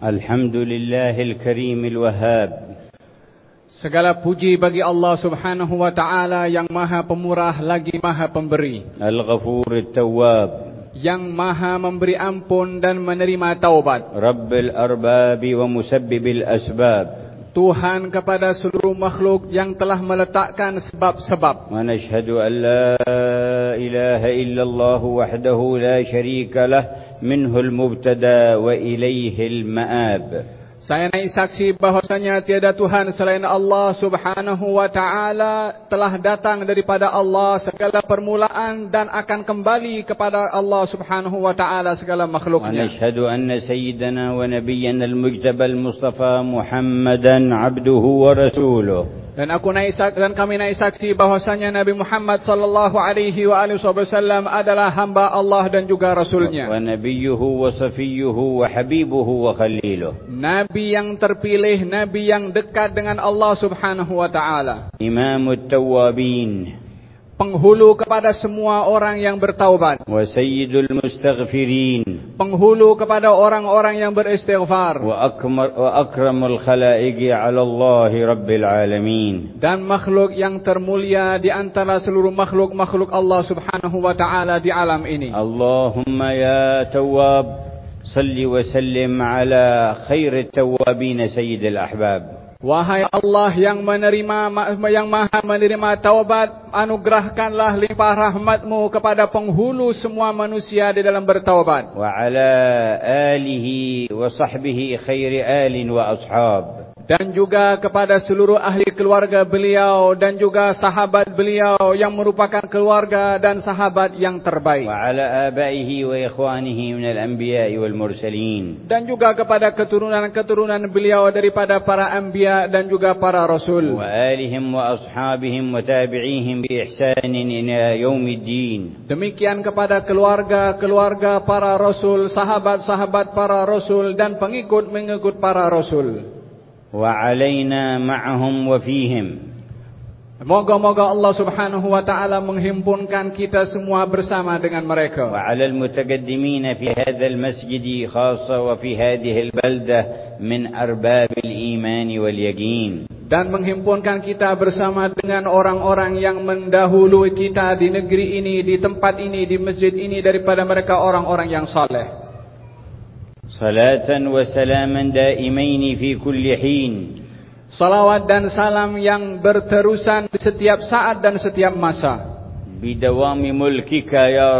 الحمد لله الكريم الوهاب Segala puji bagi Allah subhanahu wa ta'ala yang maha pemurah lagi maha pemberi. الغفور التواب Yang maha memberi ampun dan menerima taubat. رب الأرباب ومسبب الأسباب Tuhan kepada seluruh makhluk yang telah meletakkan sebab-sebab. Dan nashhadu an la ilaha illallah wahdahu la syarika lah minhul mubtada wa ilayhi ma'ab. Saya naik saksi bahwasanya tiada Tuhan selain Allah subhanahu wa ta'ala telah datang daripada Allah segala permulaan dan akan kembali kepada Allah subhanahu wa ta'ala segala makhluknya. Wa nashhadu anna sayyidana wa nabiyyana al-mujtaba al-mustafa muhammadan abduhu wa rasuluh dan aku naik sak dan kami naik saksi bahwasanya Nabi Muhammad sallallahu alaihi wa alihi wasallam adalah hamba Allah dan juga rasulnya. Wa nabiyyuhu wa safiyyuhu wa habibuhu wa khaliluh. Nabi yang terpilih, nabi yang dekat dengan Allah Subhanahu wa taala. Imamut tawabin Penghulu kepada semua orang yang bertaubat. وسيد المستغفرين Penghulu kepada orang-orang yang beristighfar. وأكمر وأكرم الخلائق على الله رب العالمين Dan makhluk yang termulia di antara seluruh makhluk-makhluk Allah Subhanahu wa taala di alam ini. اللهم يا تواب صل وسلم على خير التوابين سيد الأحباب Wahai Allah yang menerima yang maha menerima taubat, anugerahkanlah limpah rahmatmu kepada penghulu semua manusia di dalam bertaubat. Wa ala alihi wa sahbihi khairi alin wa ashab dan juga kepada seluruh ahli keluarga beliau dan juga sahabat beliau yang merupakan keluarga dan sahabat yang terbaik. Wa ala abaihi wa ikhwanihi min al-anbiya wal mursalin. Dan juga kepada keturunan-keturunan beliau daripada para anbiya dan juga para rasul. Wa alihim wa ashabihim wa tabi'ihim bi ihsanin ila yaumiddin. Demikian kepada keluarga-keluarga para rasul, sahabat-sahabat para rasul dan pengikut-pengikut para rasul وعلينا معهم وفيهم Moga-moga Allah subhanahu wa ta'ala menghimpunkan kita semua bersama dengan mereka. وعلى المتقدمين في هذا المسجد خاصة وفي هذه البلدة من أرباب الإيمان واليقين Dan menghimpunkan kita bersama dengan orang-orang yang mendahului kita di negeri ini, di tempat ini, di masjid ini daripada mereka orang-orang yang saleh. صلاة وسلاما دائمين في كل حين Salawat dan salam yang berterusan di setiap saat dan setiap masa. بدوام ملكك يا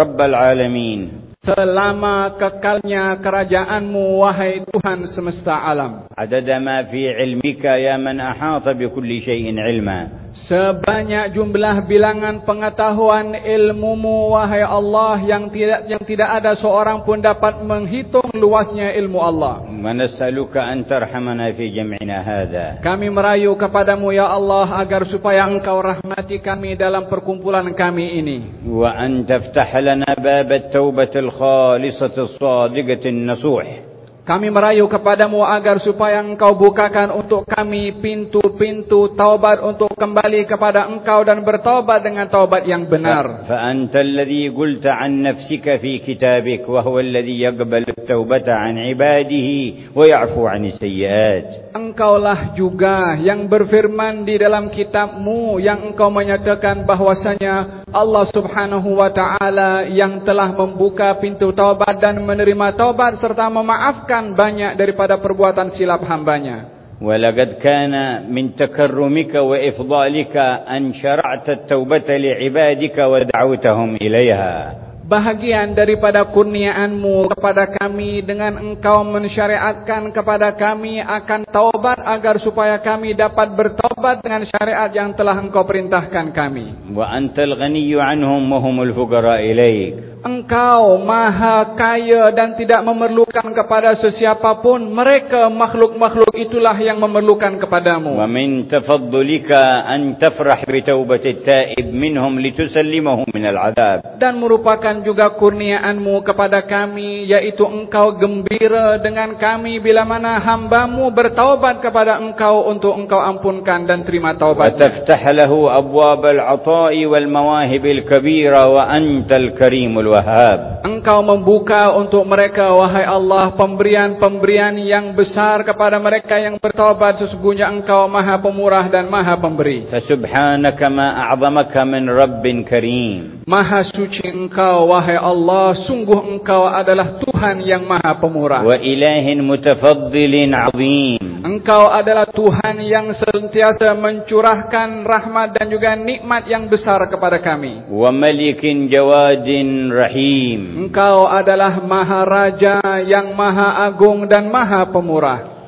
رب العالمين Selama kekalnya kerajaanmu, wahai Tuhan semesta alam. عدد ما في علمك يا من أحاط بكل شيء علما Sebanyak jumlah bilangan pengetahuan ilmumu wahai Allah yang tidak yang tidak ada seorang pun dapat menghitung luasnya ilmu Allah. Manasaluka an tarhamana fi jam'ina hadha. Kami merayu kepadamu ya Allah agar supaya Engkau rahmati kami dalam perkumpulan kami ini. Wa an taftah lana bab at-taubah al-khalisah as-sadiqah an-nasuh. Kami merayu kepadamu agar supaya engkau bukakan untuk kami pintu-pintu taubat untuk kembali kepada engkau dan bertaubat dengan taubat yang benar. فأنت الذي قلت عن نفسك في كتابك وهو الذي يقبل التوبة عن عباده ويعفو عن السيئات Engkaulah juga yang berfirman di dalam kitabmu yang engkau menyatakan bahwasanya Allah subhanahu wa ta'ala yang telah membuka pintu taubat dan menerima taubat serta memaafkan banyak daripada perbuatan silap hambanya. ولقد كان من تكرمك وإفضالك أن شرعت التوبة لعبادك ودعوتهم إليها bahagian daripada kurniaanmu kepada kami dengan engkau mensyariatkan kepada kami akan taubat agar supaya kami dapat bertobat dengan syariat yang telah engkau perintahkan kami wa antal ghaniyyu anhum wa humul fuqara ilaik. Engkau maha kaya dan tidak memerlukan kepada sesiapa pun mereka makhluk-makhluk itulah yang memerlukan kepadamu. Wa min tafaddulika an tafrah bi ta'ib minhum litusallimahu min al'adab. Dan merupakan juga kurniaanmu kepada kami yaitu engkau gembira dengan kami bila mana hambamu bertaubat kepada engkau untuk engkau ampunkan dan terima taubat. Wa taftah lahu abwab al-'ata'i wal mawahib al-kabira wa antal karimul Wahab. Engkau membuka untuk mereka wahai Allah pemberian-pemberian yang besar kepada mereka yang bertobat sesungguhnya Engkau Maha Pemurah dan Maha Pemberi. Subhanaka ma a'zamaka min Rabbin Karim. Maha suci Engkau wahai Allah sungguh Engkau adalah Tuhan yang Maha Pemurah. Wa ilahin mutafaddilin 'azim. Engkau adalah Tuhan yang sentiasa mencurahkan rahmat dan juga nikmat yang besar kepada kami. Wa malikin jawadin rahim رحيم Engkau adalah Maha Raja yang Maha Agung dan Maha Pemurah.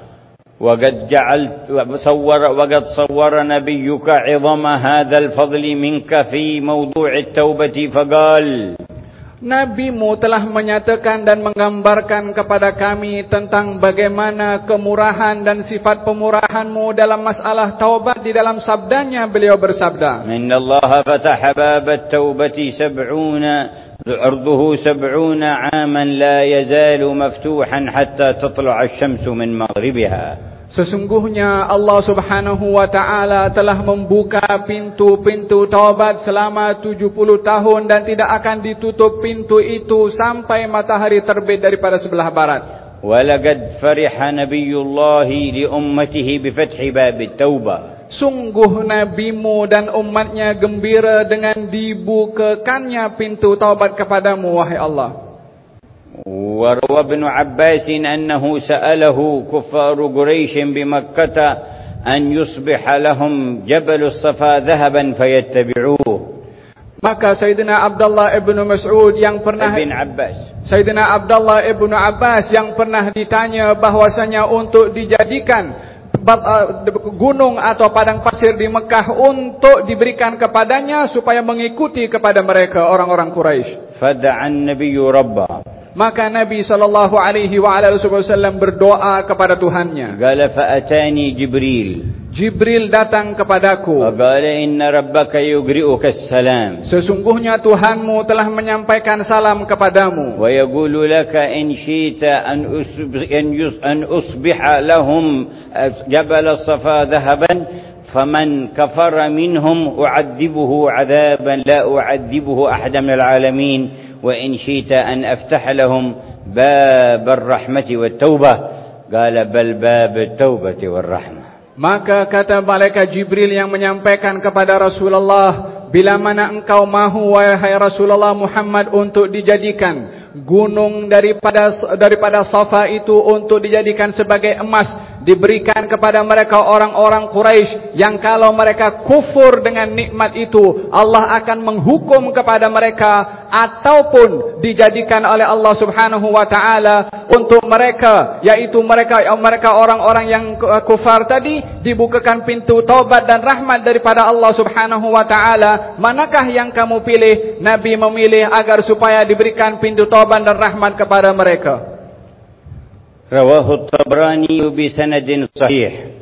وقد جعلت صور وقد صور نبيك عظم هذا الفضل منك في موضوع التوبة فقال Nabimu telah menyatakan dan menggambarkan kepada kami tentang bagaimana kemurahan dan sifat pemurahanmu dalam masalah taubat di dalam sabdanya beliau bersabda. إن الله فتح باب التوبة سبعون عرضه سبعون عاما لا يزال مفتوحا حتى تطلع الشمس من مغربها Sesungguhnya Allah subhanahu wa ta'ala telah membuka pintu-pintu taubat selama 70 tahun dan tidak akan ditutup pintu itu sampai matahari terbit daripada sebelah barat. ولقد فرح نبي الله لأمته بفتح باب التوبة Sungguh nabimu dan umatnya gembira dengan dibukakannya pintu taubat kepadamu wahai Allah. وروى ابن عباس أنه سأله كفار قريش بمكة أن يصبح لهم جبل الصفا ذهبا فيتبعوه Maka Sayyidina Abdullah ibnu Mas'ud yang pernah ابن عباس Sayyidina Abdullah ibnu Abbas yang pernah ditanya bahwasanya untuk dijadikan bat- uh, Eh, gunung atau padang pasir di Mekah untuk diberikan kepadanya supaya mengikuti kepada mereka orang-orang Quraisy. Fad'an Nabiyyu Rabba. Maka Nabi sallallahu alaihi wa alihi wasallam berdoa kepada Tuhannya. Qala fa'atani Jibril. Datang kepadaku. وقال إن ربك يقرئك السلام Sesungguhnya Tuhanmu telah menyampaikan salam kepadamu. فمن كفر منهم أعذبه عذابا لا أعذبه أحدا من العالمين وإن شئت أن أفتح لهم باب الرحمة والتوبة قال بل باب التوبة والرحمة Maka kata malaikat Jibril yang menyampaikan kepada Rasulullah, bila mana engkau mahu wahai Rasulullah Muhammad untuk dijadikan gunung daripada daripada Safa itu untuk dijadikan sebagai emas diberikan kepada mereka orang-orang Quraisy yang kalau mereka kufur dengan nikmat itu Allah akan menghukum kepada mereka ataupun dijadikan oleh Allah Subhanahu wa taala untuk mereka yaitu mereka mereka orang-orang yang eh, kufar tadi dibukakan pintu taubat dan rahmat daripada Allah Subhanahu wa taala manakah yang kamu pilih nabi memilih agar supaya diberikan pintu taubat dan rahmat kepada mereka Rawahu Tabrani bi sanadin sahih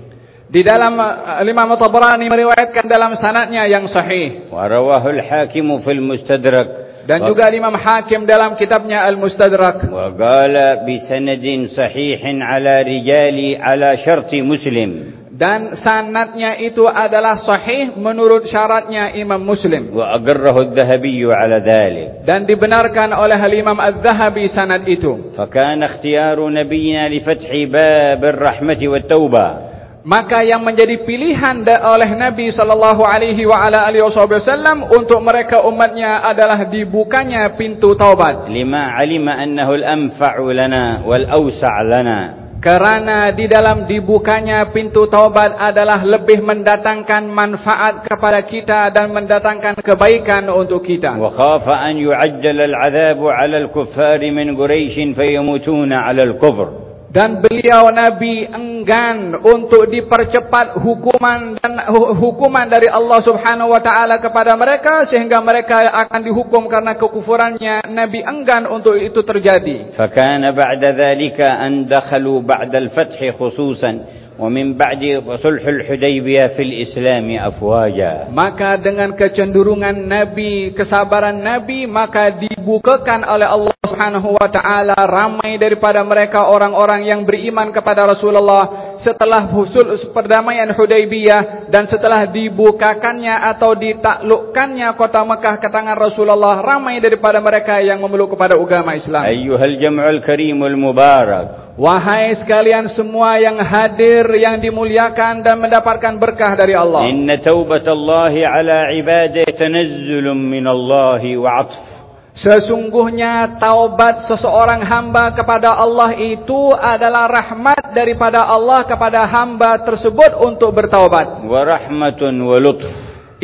di dalam eh, Imam Tabrani meriwayatkan dalam sanadnya yang sahih. Warawahul Hakimu fil Mustadrak dan juga Imam Hakim dalam kitabnya Al Mustadrak waqala bi sanadin sahihin ala rijali ala syarti muslim. Dan sanadnya itu adalah sahih menurut syaratnya Imam Muslim. Wa agarrahu adh-dhahabi ala dhalik. Dan dibenarkan oleh Imam Adz-Dzahabi sanad itu. Fa kana ikhtiyaru nabiyyina li fathi babir rahmati wat taubah Maka yang menjadi pilihan oleh Nabi sallallahu alaihi wa ala alihi wasallam untuk mereka umatnya adalah dibukanya pintu taubat. Lima alima annahu al-anfa'u lana wal awsa' lana. Karena di dalam dibukanya pintu taubat adalah lebih mendatangkan manfaat kepada kita dan mendatangkan kebaikan untuk kita. Wa khafa an yu'ajjal al-'adhabu 'ala al-kuffar min Quraisy fayamutuna 'ala al-kufr dan beliau Nabi enggan untuk dipercepat hukuman dan hukuman dari Allah Subhanahu wa taala kepada mereka sehingga mereka akan dihukum karena kekufurannya. Nabi enggan untuk itu terjadi. Fakana ba'da dzalika an dakhalu ba'da al-fath khususan. ومن بعد صلح الحديبية في الإسلام أفواجا Maka dengan kecenderungan Nabi, kesabaran Nabi, maka dibukakan oleh Allah Subhanahu wa taala ramai daripada mereka orang-orang yang beriman kepada Rasulullah setelah husul perdamaian Hudaybiyah dan setelah dibukakannya atau ditaklukkannya kota Mekah ke tangan Rasulullah ramai daripada mereka yang memeluk kepada agama Islam. Ayyuhal jam'ul karimul mubarak. Wahai sekalian semua yang hadir yang dimuliakan dan mendapatkan berkah dari Allah. Inna taubatallahi ala ibadihi tanazzulun minallahi wa 'atf Sesungguhnya taubat seseorang hamba kepada Allah itu adalah rahmat daripada Allah kepada hamba tersebut untuk bertaubat. Wa rahmatun wa lutf.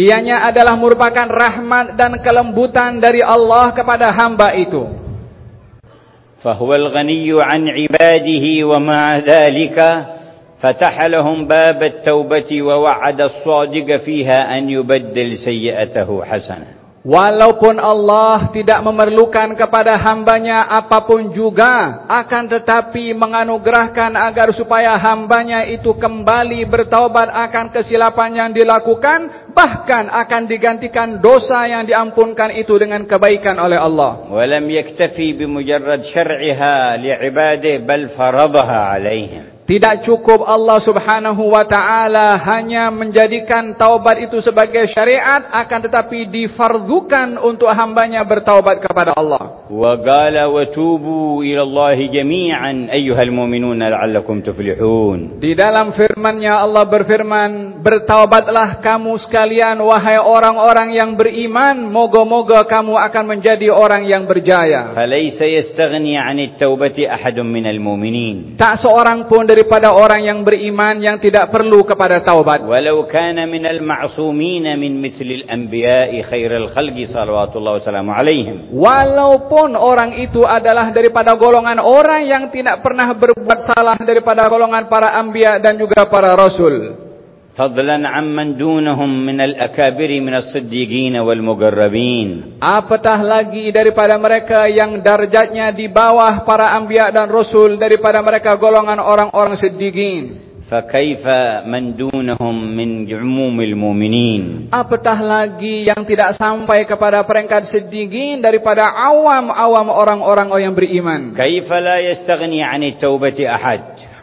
Ianya adalah merupakan rahmat dan kelembutan dari Allah kepada hamba itu. فهو الغني عن عباده ومع ذلك فتح لهم باب التوبة ووعد الصادق فيها أن يبدل سيئته حسنة Walaupun Allah tidak memerlukan kepada hambanya apapun juga akan tetapi menganugerahkan agar supaya hambanya itu kembali bertaubat akan kesilapan yang dilakukan bahkan akan digantikan dosa yang diampunkan itu dengan kebaikan oleh Allah. Walam yaktafi bimujarrad syar'iha li'ibadihi bal faradaha 'alaihim. Tidak cukup Allah subhanahu wa ta'ala hanya menjadikan taubat itu sebagai syariat akan tetapi difardukan untuk hambanya bertaubat kepada Allah. Wa qala wa tubu ila Allah jami'an ayyuhal mu'minuna la'allakum tuflihun. Di dalam firman-Nya Allah berfirman, bertaubatlah kamu sekalian wahai orang-orang yang beriman, moga-moga kamu akan menjadi orang yang berjaya. Falaysa yastaghni 'anit taubati ahadun minal mu'minin. Tak seorang pun dari daripada orang yang beriman yang tidak perlu kepada taubat. Walau kana min al-ma'sumin min misli al-anbiya'i khairal khalqi sallallahu wasallam alaihim. Walaupun orang itu adalah daripada golongan orang yang tidak pernah berbuat salah daripada golongan para anbiya dan juga para rasul. فضلا عمن دونهم من الأكابر من الصديقين والمقربين apatah lagi daripada mereka yang darjatnya di bawah para anbiya dan rasul daripada mereka golongan orang-orang siddiqin فكيف من دونهم من عموم المؤمنين apatah lagi yang tidak sampai kepada peringkat siddiqin daripada awam-awam orang-orang yang beriman كيف لا يستغني عن التوبة أحد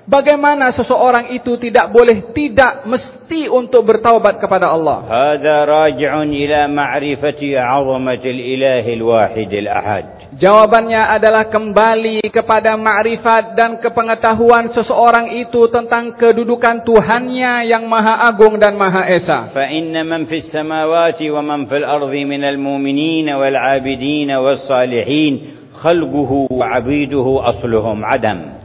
Bagaimana seseorang itu tidak boleh tidak mesti untuk bertaubat kepada Allah? Hada raji'un ila ma'rifati 'azamatil ilahil wahidil ahad. Jawabannya adalah kembali kepada ma'rifat dan kepengetahuan seseorang itu tentang kedudukan Tuhannya yang Maha Agung dan Maha Esa. Fa inna man fis samawati wa man fil ardi minal mu'minin wal 'abidin was salihin khalquhu wa 'abiduhu asluhum 'adam.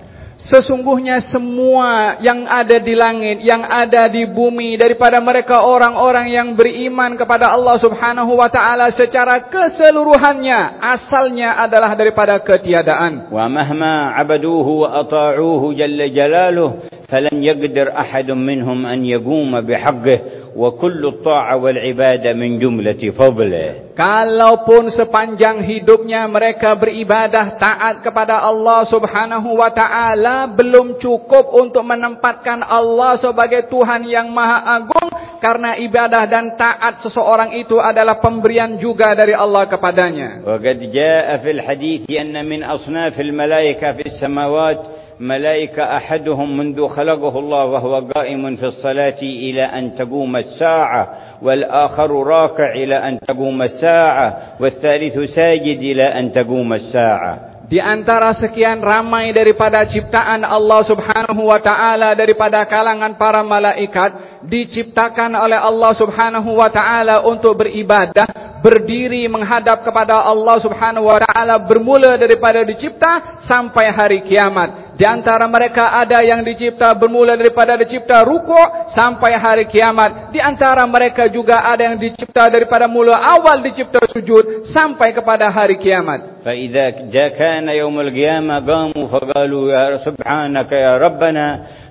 Sesungguhnya semua yang ada di langit, yang ada di bumi daripada mereka orang-orang yang beriman kepada Allah Subhanahu wa taala secara keseluruhannya asalnya adalah daripada ketiadaan. Wa mahma 'abaduhu wa ata'uhu jalla jalaluhu falan yaqdir ahadun minhum an yaquma bihaqqihi wa kullu ta'a wal ibada min jumlati fadli kalaupun sepanjang hidupnya mereka beribadah taat kepada Allah Subhanahu wa taala belum cukup untuk menempatkan Allah sebagai Tuhan yang maha agung karena ibadah dan taat seseorang itu adalah pemberian juga dari Allah kepadanya. Wa qad jaa fil hadits anna min asnafil malaika fis samawati ملائكة أحدهم منذ خلقه الله وهو قائم في الصلاة إلى أن تقوم الساعة والآخر راكع إلى أن تقوم الساعة والثالث ساجد إلى أن تقوم الساعة Di antara sekian ramai daripada ciptaan Allah subhanahu wa ta'ala daripada kalangan para malaikat diciptakan oleh Allah subhanahu wa ta'ala untuk beribadah berdiri menghadap kepada Allah subhanahu wa ta'ala bermula daripada dicipta sampai hari kiamat di antara mereka ada yang dicipta bermula daripada dicipta rukuk sampai hari kiamat di antara mereka juga ada yang dicipta daripada mula awal dicipta sujud sampai kepada hari kiamat فإذا جاء كان يوم القيامة قاموا فقالوا يا سبحانك يا ربنا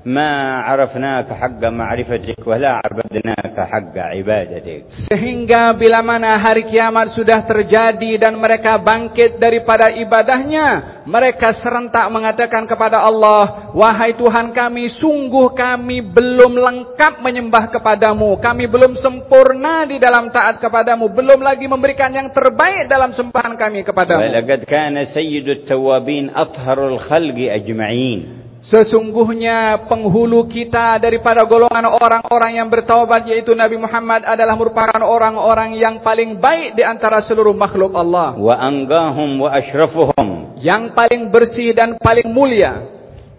ما عرفناك حق معرفتك ولا عبدناك حق عبادتك sehingga bila mana hari kiamat sudah terjadi dan mereka bangkit daripada ibadahnya mereka serentak mengatakan kepada Allah wahai Tuhan kami sungguh kami belum lengkap menyembah kepadamu kami belum sempurna di dalam taat kepadamu belum lagi memberikan yang terbaik dalam sembahan kami kepadamu ولقد كان سيد التوابين أطهر الخلق أجمعين Sesungguhnya penghulu kita daripada golongan orang-orang yang bertaubat yaitu Nabi Muhammad adalah merupakan orang-orang yang paling baik di antara seluruh makhluk Allah. Wa angahum wa ashrafuhum. Yang paling bersih dan paling mulia.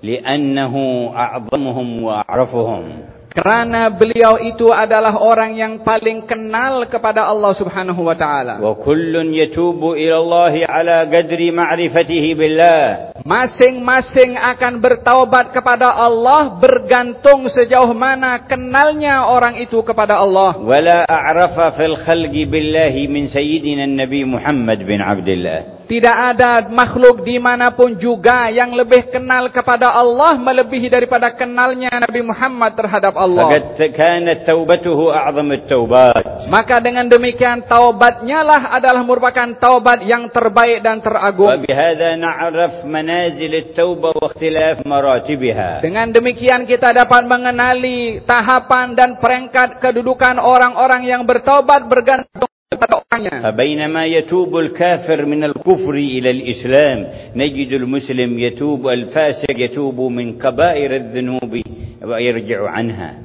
Li'annahu a'zamuhum wa a'rafuhum. Kerana beliau itu adalah orang yang paling kenal kepada Allah Subhanahu wa taala. Wa kullun yatubu ila Allah ala qadri ma'rifatihi billah. Masing-masing akan bertaubat kepada Allah bergantung sejauh mana kenalnya orang itu kepada Allah. Wala a'rafa fil khalqi billahi min sayyidina an-nabi Muhammad bin Abdullah. Tidak ada makhluk dimanapun juga yang lebih kenal kepada Allah melebihi daripada kenalnya Nabi Muhammad terhadap Allah. Maka dengan demikian taubatnya lah adalah merupakan taubat yang terbaik dan teragung. Dengan demikian kita dapat mengenali tahapan dan peringkat kedudukan orang-orang yang bertaubat bergantung فبينما يتوب الكافر من الكفر إلى الإسلام نجد المسلم يتوب الفاسق يتوب من كبائر الذنوب ويرجع عنها.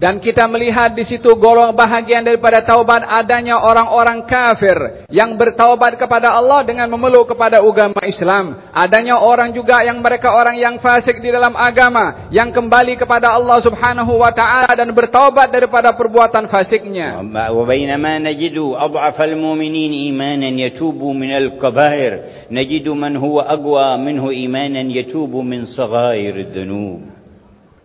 Dan kita melihat di situ golong bahagian daripada taubat adanya orang-orang kafir yang bertaubat kepada Allah dengan memeluk kepada agama Islam. Adanya orang juga yang mereka orang yang fasik di dalam agama yang kembali kepada Allah Subhanahu wa taala dan bertaubat daripada perbuatan fasiknya. Wa bainama najidu adhaf al-mu'minin imanan yatubu min al-kaba'ir najidu man huwa aqwa minhu imanan yatubu min saghair ad-dhunub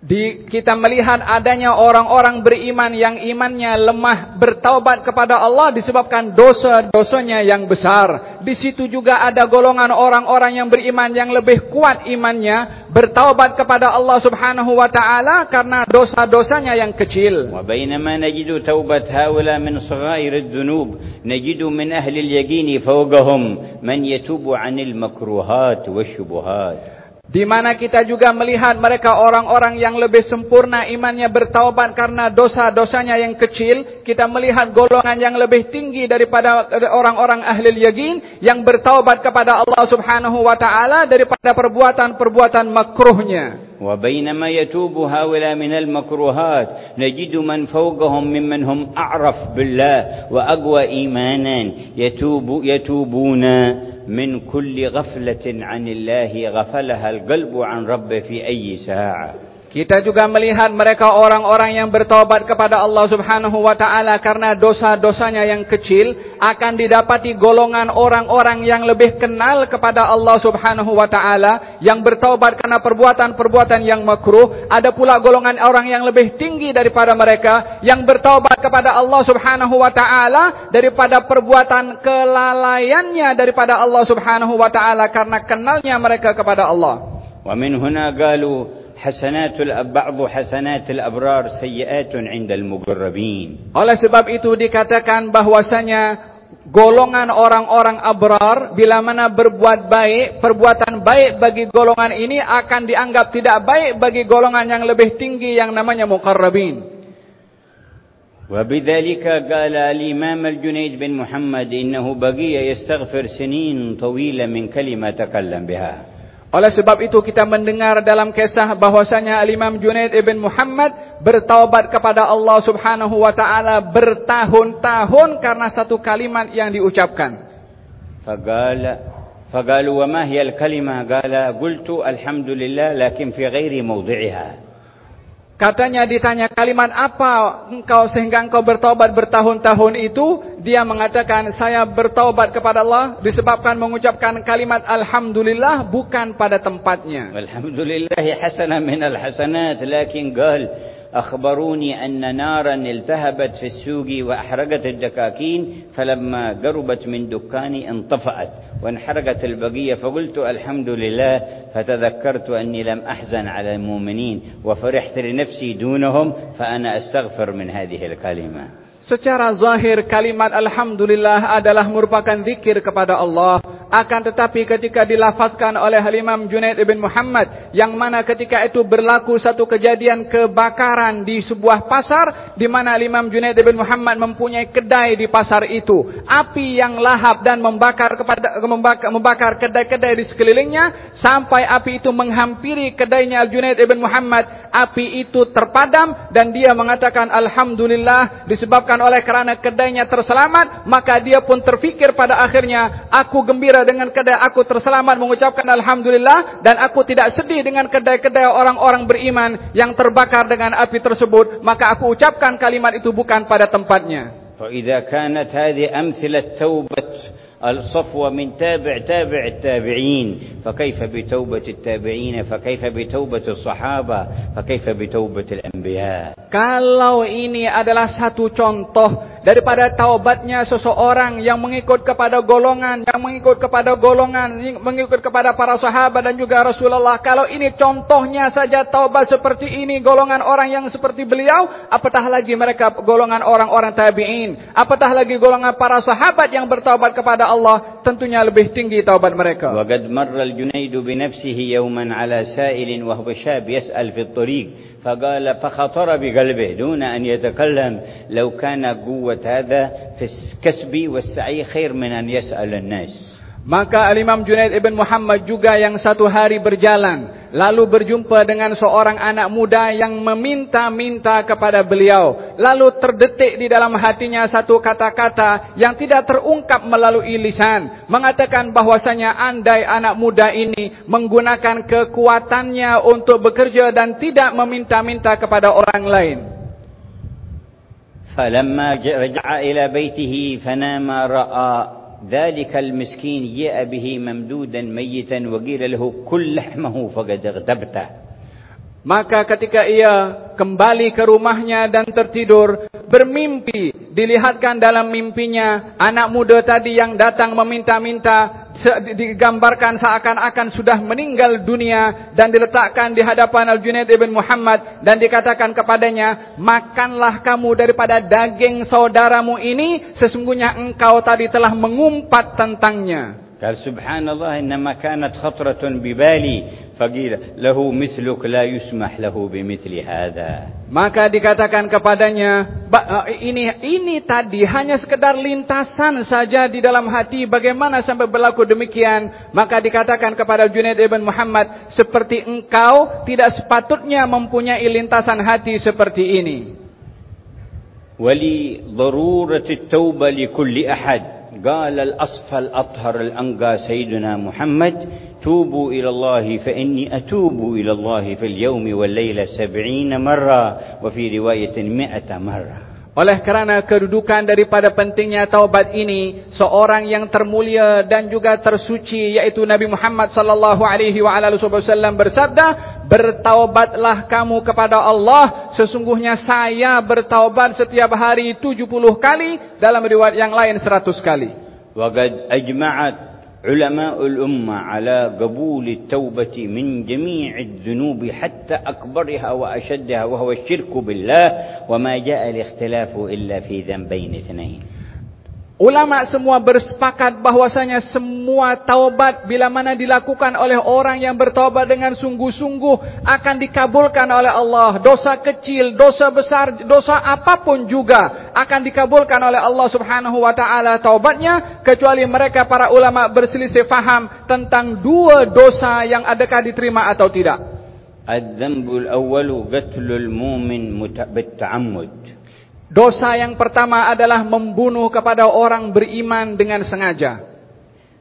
di, kita melihat adanya orang-orang beriman yang imannya lemah bertaubat kepada Allah disebabkan dosa-dosanya yang besar. Di situ juga ada golongan orang-orang yang beriman yang lebih kuat imannya bertaubat kepada Allah Subhanahu wa taala karena dosa-dosanya yang kecil. Wa bainama najidu taubat haula min saghair ad-dunub najidu min ahli al-yaqin fawqahum man yatubu 'anil makruhat wasyubuhat Di mana kita juga melihat mereka orang-orang yang lebih sempurna imannya bertaubat karena dosa-dosanya yang kecil. Kita melihat golongan yang lebih tinggi daripada orang-orang ahli yakin yang bertaubat kepada Allah subhanahu wa ta'ala daripada perbuatan-perbuatan makruhnya. وبينما يتوب هؤلاء من المكروهات نجد من فوقهم ممن هم أعرف بالله وأقوى إيمانا يتوب يتوبون من كل غفلة عن الله غفلها القلب عن ربه في أي ساعة. Kita juga melihat mereka orang-orang yang bertobat kepada Allah Subhanahu wa taala karena dosa-dosanya yang kecil akan didapati golongan orang-orang yang lebih kenal kepada Allah Subhanahu wa taala yang bertobat karena perbuatan-perbuatan yang makruh ada pula golongan orang yang lebih tinggi daripada mereka yang bertobat kepada Allah Subhanahu wa taala daripada perbuatan kelalaiannya daripada Allah Subhanahu wa taala karena kenalnya mereka kepada Allah. Wa min huna qalu حسنات بعض حسنات الأبرار سيئات عند المقربين oleh sebab itu dikatakan bahwasanya golongan orang-orang abrar bila mana berbuat baik perbuatan baik bagi golongan ini akan dianggap tidak baik bagi golongan yang lebih tinggi yang namanya muqarrabin وبذلك قال الإمام الجنيد بن محمد إنه بقي يستغفر سنين طويلة من كلمة تكلم بها Oleh sebab itu kita mendengar dalam kisah bahwasanya Imam Junaid ibn Muhammad bertaubat kepada Allah Subhanahu wa taala bertahun-tahun karena satu kalimat yang diucapkan. Faqala فقالوا وما هي الكلمة قال قلت الحمد لله لكن في غير موضعها Katanya ditanya kalimat apa engkau sehingga engkau bertaubat bertahun-tahun itu dia mengatakan saya bertaubat kepada Allah disebabkan mengucapkan kalimat alhamdulillah bukan pada tempatnya. Alhamdulillah hasanah min alhasanat lakin qal أخبروني أن نارا التهبت في السوق وأحرقت الدكاكين فلما قربت من دكاني انطفأت وانحرقت البقية فقلت الحمد لله فتذكرت أني لم أحزن على المؤمنين وفرحت لنفسي دونهم فأنا أستغفر من هذه الكلمة. Secara zahir kalimat Alhamdulillah adalah merupakan zikir kepada Allah. akan tetapi ketika dilafazkan oleh Imam Junaid ibn Muhammad yang mana ketika itu berlaku satu kejadian kebakaran di sebuah pasar di mana Imam Junaid ibn Muhammad mempunyai kedai di pasar itu api yang lahap dan membakar kepada membakar kedai-kedai di sekelilingnya sampai api itu menghampiri kedainya Junaid ibn Muhammad api itu terpadam dan dia mengatakan alhamdulillah disebabkan oleh kerana kedainya terselamat maka dia pun terfikir pada akhirnya aku gembira dengan kedai aku terselamat mengucapkan alhamdulillah dan aku tidak sedih dengan kedai-kedai orang-orang beriman yang terbakar dengan api tersebut. Maka aku ucapkan kalimat itu bukan pada tempatnya. Idza kanat hadhihi amthilat taubat الصفوة من تابع تابع التابعين فكيف بتوبة التابعين فكيف بتوبة الصحابة فكيف بتوبة الأنبياء Kalau ini adalah satu contoh daripada taubatnya seseorang yang mengikut kepada golongan yang mengikut kepada golongan yang mengikut kepada para sahabat dan juga Rasulullah kalau ini contohnya saja taubat seperti ini golongan orang yang seperti beliau apatah lagi mereka golongan orang-orang tabi'in apatah lagi golongan para sahabat yang bertaubat kepada Allah Allah tentunya lebih tinggi taubat mereka. وقد مر الجنيد بنفسه يوما على سائل وهو شاب يسأل في الطريق فقال فخطر بقلبه دون أن يتكلم لو كان قوة هذا في الكسب والسعي خير من أن يسأل الناس. Maka Imam Junaid ibn Muhammad juga yang satu hari berjalan lalu berjumpa dengan seorang anak muda yang meminta-minta kepada beliau lalu terdetik di dalam hatinya satu kata-kata yang tidak terungkap melalui lisan mengatakan bahwasanya andai anak muda ini menggunakan kekuatannya untuk bekerja dan tidak meminta-minta kepada orang lain فلما رجع إلى بيته فنام رأى ذلك المسكين جاء به ممدودا ميتا وقيل له كل لحمه فقد اغتبته Maka ketika ia kembali ke rumahnya dan tertidur, bermimpi, dilihatkan dalam mimpinya anak muda tadi yang datang meminta-minta digambarkan seakan-akan sudah meninggal dunia dan diletakkan di hadapan Al-Junaid ibn Muhammad dan dikatakan kepadanya, "Makanlah kamu daripada daging saudaramu ini, sesungguhnya engkau tadi telah mengumpat tentangnya." قال سبحان الله إنما كانت خطرة ببالي فقيل له مثلك لا يسمح له بمثل هذا maka dikatakan kepadanya eh, ini ini tadi hanya sekedar lintasan saja di dalam hati bagaimana sampai berlaku demikian maka dikatakan kepada Junaid ibn Muhammad seperti engkau tidak sepatutnya mempunyai lintasan hati seperti ini wali darurati tauba li kulli ahad قال الأصفى الأطهر الأنقى سيدنا محمد توبوا إلى الله فإني أتوب إلى الله في اليوم والليلة سبعين مرة وفي رواية مئة مرة Oleh kerana kedudukan daripada pentingnya taubat ini, seorang yang termulia dan juga tersuci yaitu Nabi Muhammad sallallahu alaihi wasallam bersabda, "Bertaubatlah kamu kepada Allah, sesungguhnya saya bertaubat setiap hari 70 kali, dalam riwayat yang lain 100 kali." Wa qad ajma'at علماء الأمة على قبول التوبة من جميع الذنوب حتى أكبرها وأشدها وهو الشرك بالله وما جاء الاختلاف إلا في ذنبين اثنين. Ulama semua bersepakat bahwasanya semua taubat bila mana dilakukan oleh orang yang bertaubat dengan sungguh-sungguh akan dikabulkan oleh Allah. Dosa kecil, dosa besar, dosa apapun juga akan dikabulkan oleh Allah Subhanahu wa taala taubatnya kecuali mereka para ulama berselisih faham tentang dua dosa yang adakah diterima atau tidak. Adzambul awwalu qatlul mu'min bitta'ammud. Dosa yang pertama adalah membunuh kepada orang beriman dengan sengaja.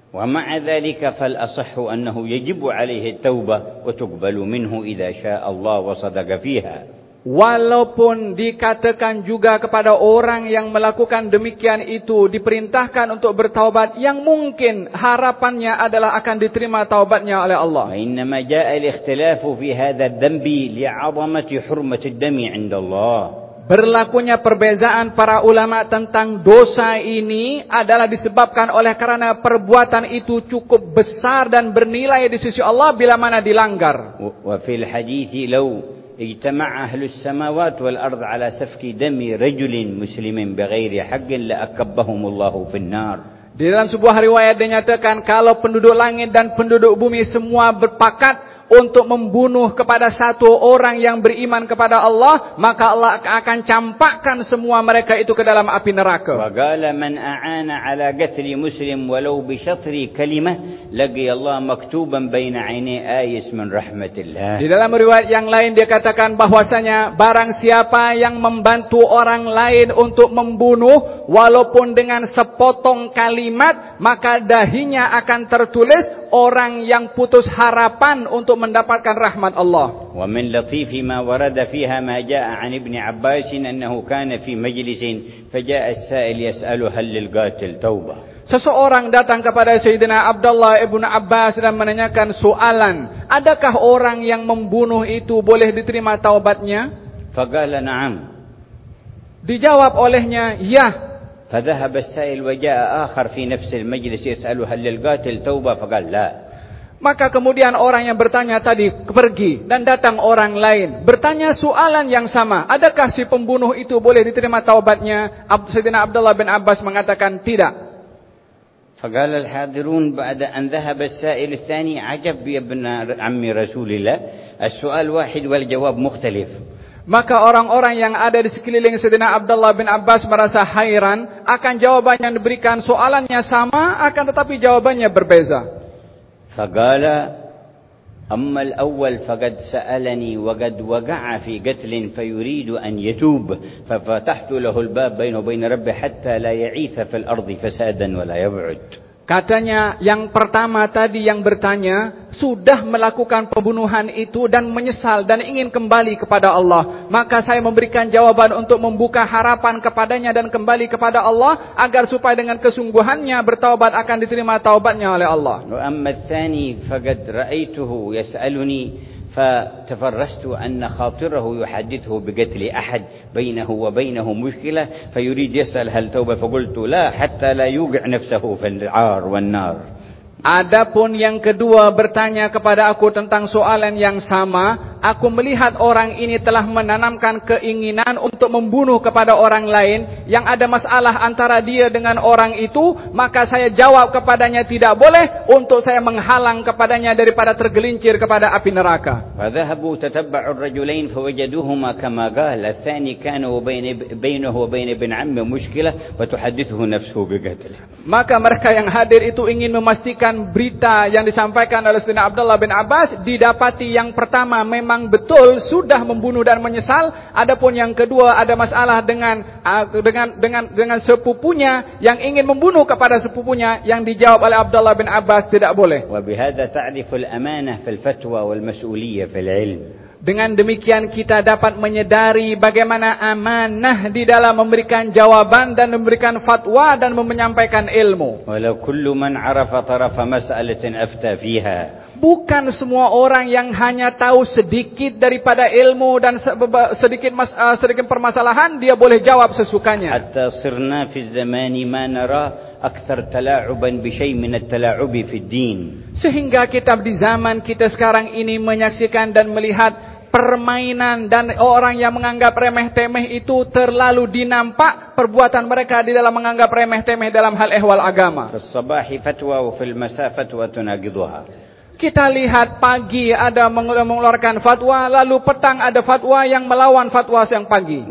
Wa ma'a dhalika fal asahhu annahu yajib 'alaihi at-taubah wa tuqbalu minhu idza syaa Allah wa sadaqa fiha. Walaupun dikatakan juga kepada orang yang melakukan demikian itu diperintahkan untuk bertaubat yang mungkin harapannya adalah akan diterima taubatnya oleh Allah. Innamaja'al ikhtilafu fi hadha ad-dambi li'azamati hurmati ad-dami 'inda Allah. Berlakunya perbezaan para ulama tentang dosa ini adalah disebabkan oleh karena perbuatan itu cukup besar dan bernilai di sisi Allah bila mana dilanggar. Wa fil hadits law ijtama'a ahlus samawati wal ard ala safki dami rajulin muslimin bighairi haqqin la akabbahum Allah fin nar. Di dalam sebuah riwayat dinyatakan kalau penduduk langit dan penduduk bumi semua berpakat untuk membunuh kepada satu orang yang beriman kepada Allah, maka Allah akan campakkan semua mereka itu ke dalam api neraka. Wa qala man a'ana 'ala qatli muslim walau bi shatri kalimah laqi Allah maktuban baina 'aini ayis min rahmatillah. Di dalam riwayat yang lain dia katakan bahwasanya barang siapa yang membantu orang lain untuk membunuh walaupun dengan sepotong kalimat, maka dahinya akan tertulis orang yang putus harapan untuk mendapatkan rahmat Allah. ومن لطيف ما ورد فيها ما جاء عن ابن عباس أنه كان في مجلس فجاء السائل يسأل هل للقاتل توبة Seseorang datang kepada Sayyidina Abdullah ibn Abbas dan menanyakan soalan, adakah orang yang membunuh itu boleh diterima taubatnya? فقال نعم Dijawab olehnya, ya. فذهب السائل وجاء آخر في نفس المجلس يسأل هل للقاتل توبة فقال لا Maka kemudian orang yang bertanya tadi pergi dan datang orang lain. Bertanya soalan yang sama. Adakah si pembunuh itu boleh diterima taubatnya? Sayyidina Abdullah bin Abbas mengatakan tidak. فقال الحاضرون بعد أن ذهب السائل الثاني عجب يا ابن عم رسول الله السؤال واحد والجواب مختلف Maka orang-orang yang ada di sekeliling Sayyidina Abdullah bin Abbas merasa hairan akan jawaban yang diberikan soalannya sama akan tetapi jawabannya berbeza. فقال أما الأول فقد سألني وقد وقع في قتل فيريد أن يتوب ففتحت له الباب بينه وبين ربه حتى لا يعيث في الأرض فسادا ولا يبعد. Katanya yang pertama tadi yang bertanya sudah melakukan pembunuhan itu dan menyesal dan ingin kembali kepada Allah. Maka saya memberikan jawaban untuk membuka harapan kepadanya dan kembali kepada Allah agar supaya dengan kesungguhannya bertaubat akan diterima taubatnya oleh Allah. Amma tsani faqad ra'aituhu yas'aluni فتفرست أن خاطره يحدثه بقتل أحد بينه وبينه مشكلة فيريد يسأل هل توبة؟ فقلت لا حتى لا يوقع نفسه في العار والنار. Adapun yang kedua bertanya kepada aku tentang soalan yang sama, aku melihat orang ini telah menanamkan keinginan untuk membunuh kepada orang lain yang ada masalah antara dia dengan orang itu, maka saya jawab kepadanya tidak boleh untuk saya menghalang kepadanya daripada tergelincir kepada api neraka. Fadhhabu tatabba'u ar-rajulain fawajaduhuma kama qala athani kana bayna baynahu wa bayna ibn ammi mushkilah wa tuhaddithuhu nafsuhu bi. Maka mereka yang hadir itu ingin memastikan dengan berita yang disampaikan oleh Sayyidina Abdullah bin Abbas didapati yang pertama memang betul sudah membunuh dan menyesal. Adapun yang kedua ada masalah dengan ah, dengan dengan dengan sepupunya yang ingin membunuh kepada sepupunya yang dijawab oleh Abdullah bin Abbas tidak boleh. Wa bihadza ta'rifu al-amanah fil fatwa wal mas'uliyah fil ilm dengan demikian kita dapat menyedari bagaimana amanah di dalam memberikan jawaban dan memberikan fatwa dan menyampaikan ilmu. Walau kullu man arafa tarafa mas'alatin afta fiha. Bukan semua orang yang hanya tahu sedikit daripada ilmu dan sedikit mas, uh, sedikit permasalahan dia boleh jawab sesukanya. Hatta sirna fi zamani ma nara akthar tala'uban bi shay' min at-tala'ubi fi ad-din. Sehingga kita di zaman kita sekarang ini menyaksikan dan melihat permainan dan orang yang menganggap remeh-temeh itu terlalu dinampak perbuatan mereka di dalam menganggap remeh-temeh dalam hal ehwal agama. Fis-sabahi fatwa wa fil masa fatwa. Kita lihat pagi ada mengeluarkan fatwa, lalu petang ada fatwa yang melawan fatwa yang pagi.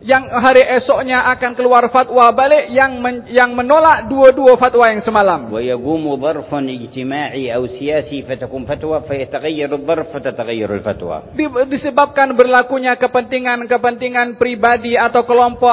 Yang hari esoknya akan keluar fatwa balik yang men, yang menolak dua-dua fatwa yang semalam. Wa yaqumu dharfun ijtima'i aw siyasi fatakun fatwa fayataghayyaru ad-dharf fatataghayyaru al-fatwa. Disebabkan berlakunya kepentingan-kepentingan pribadi atau kelompok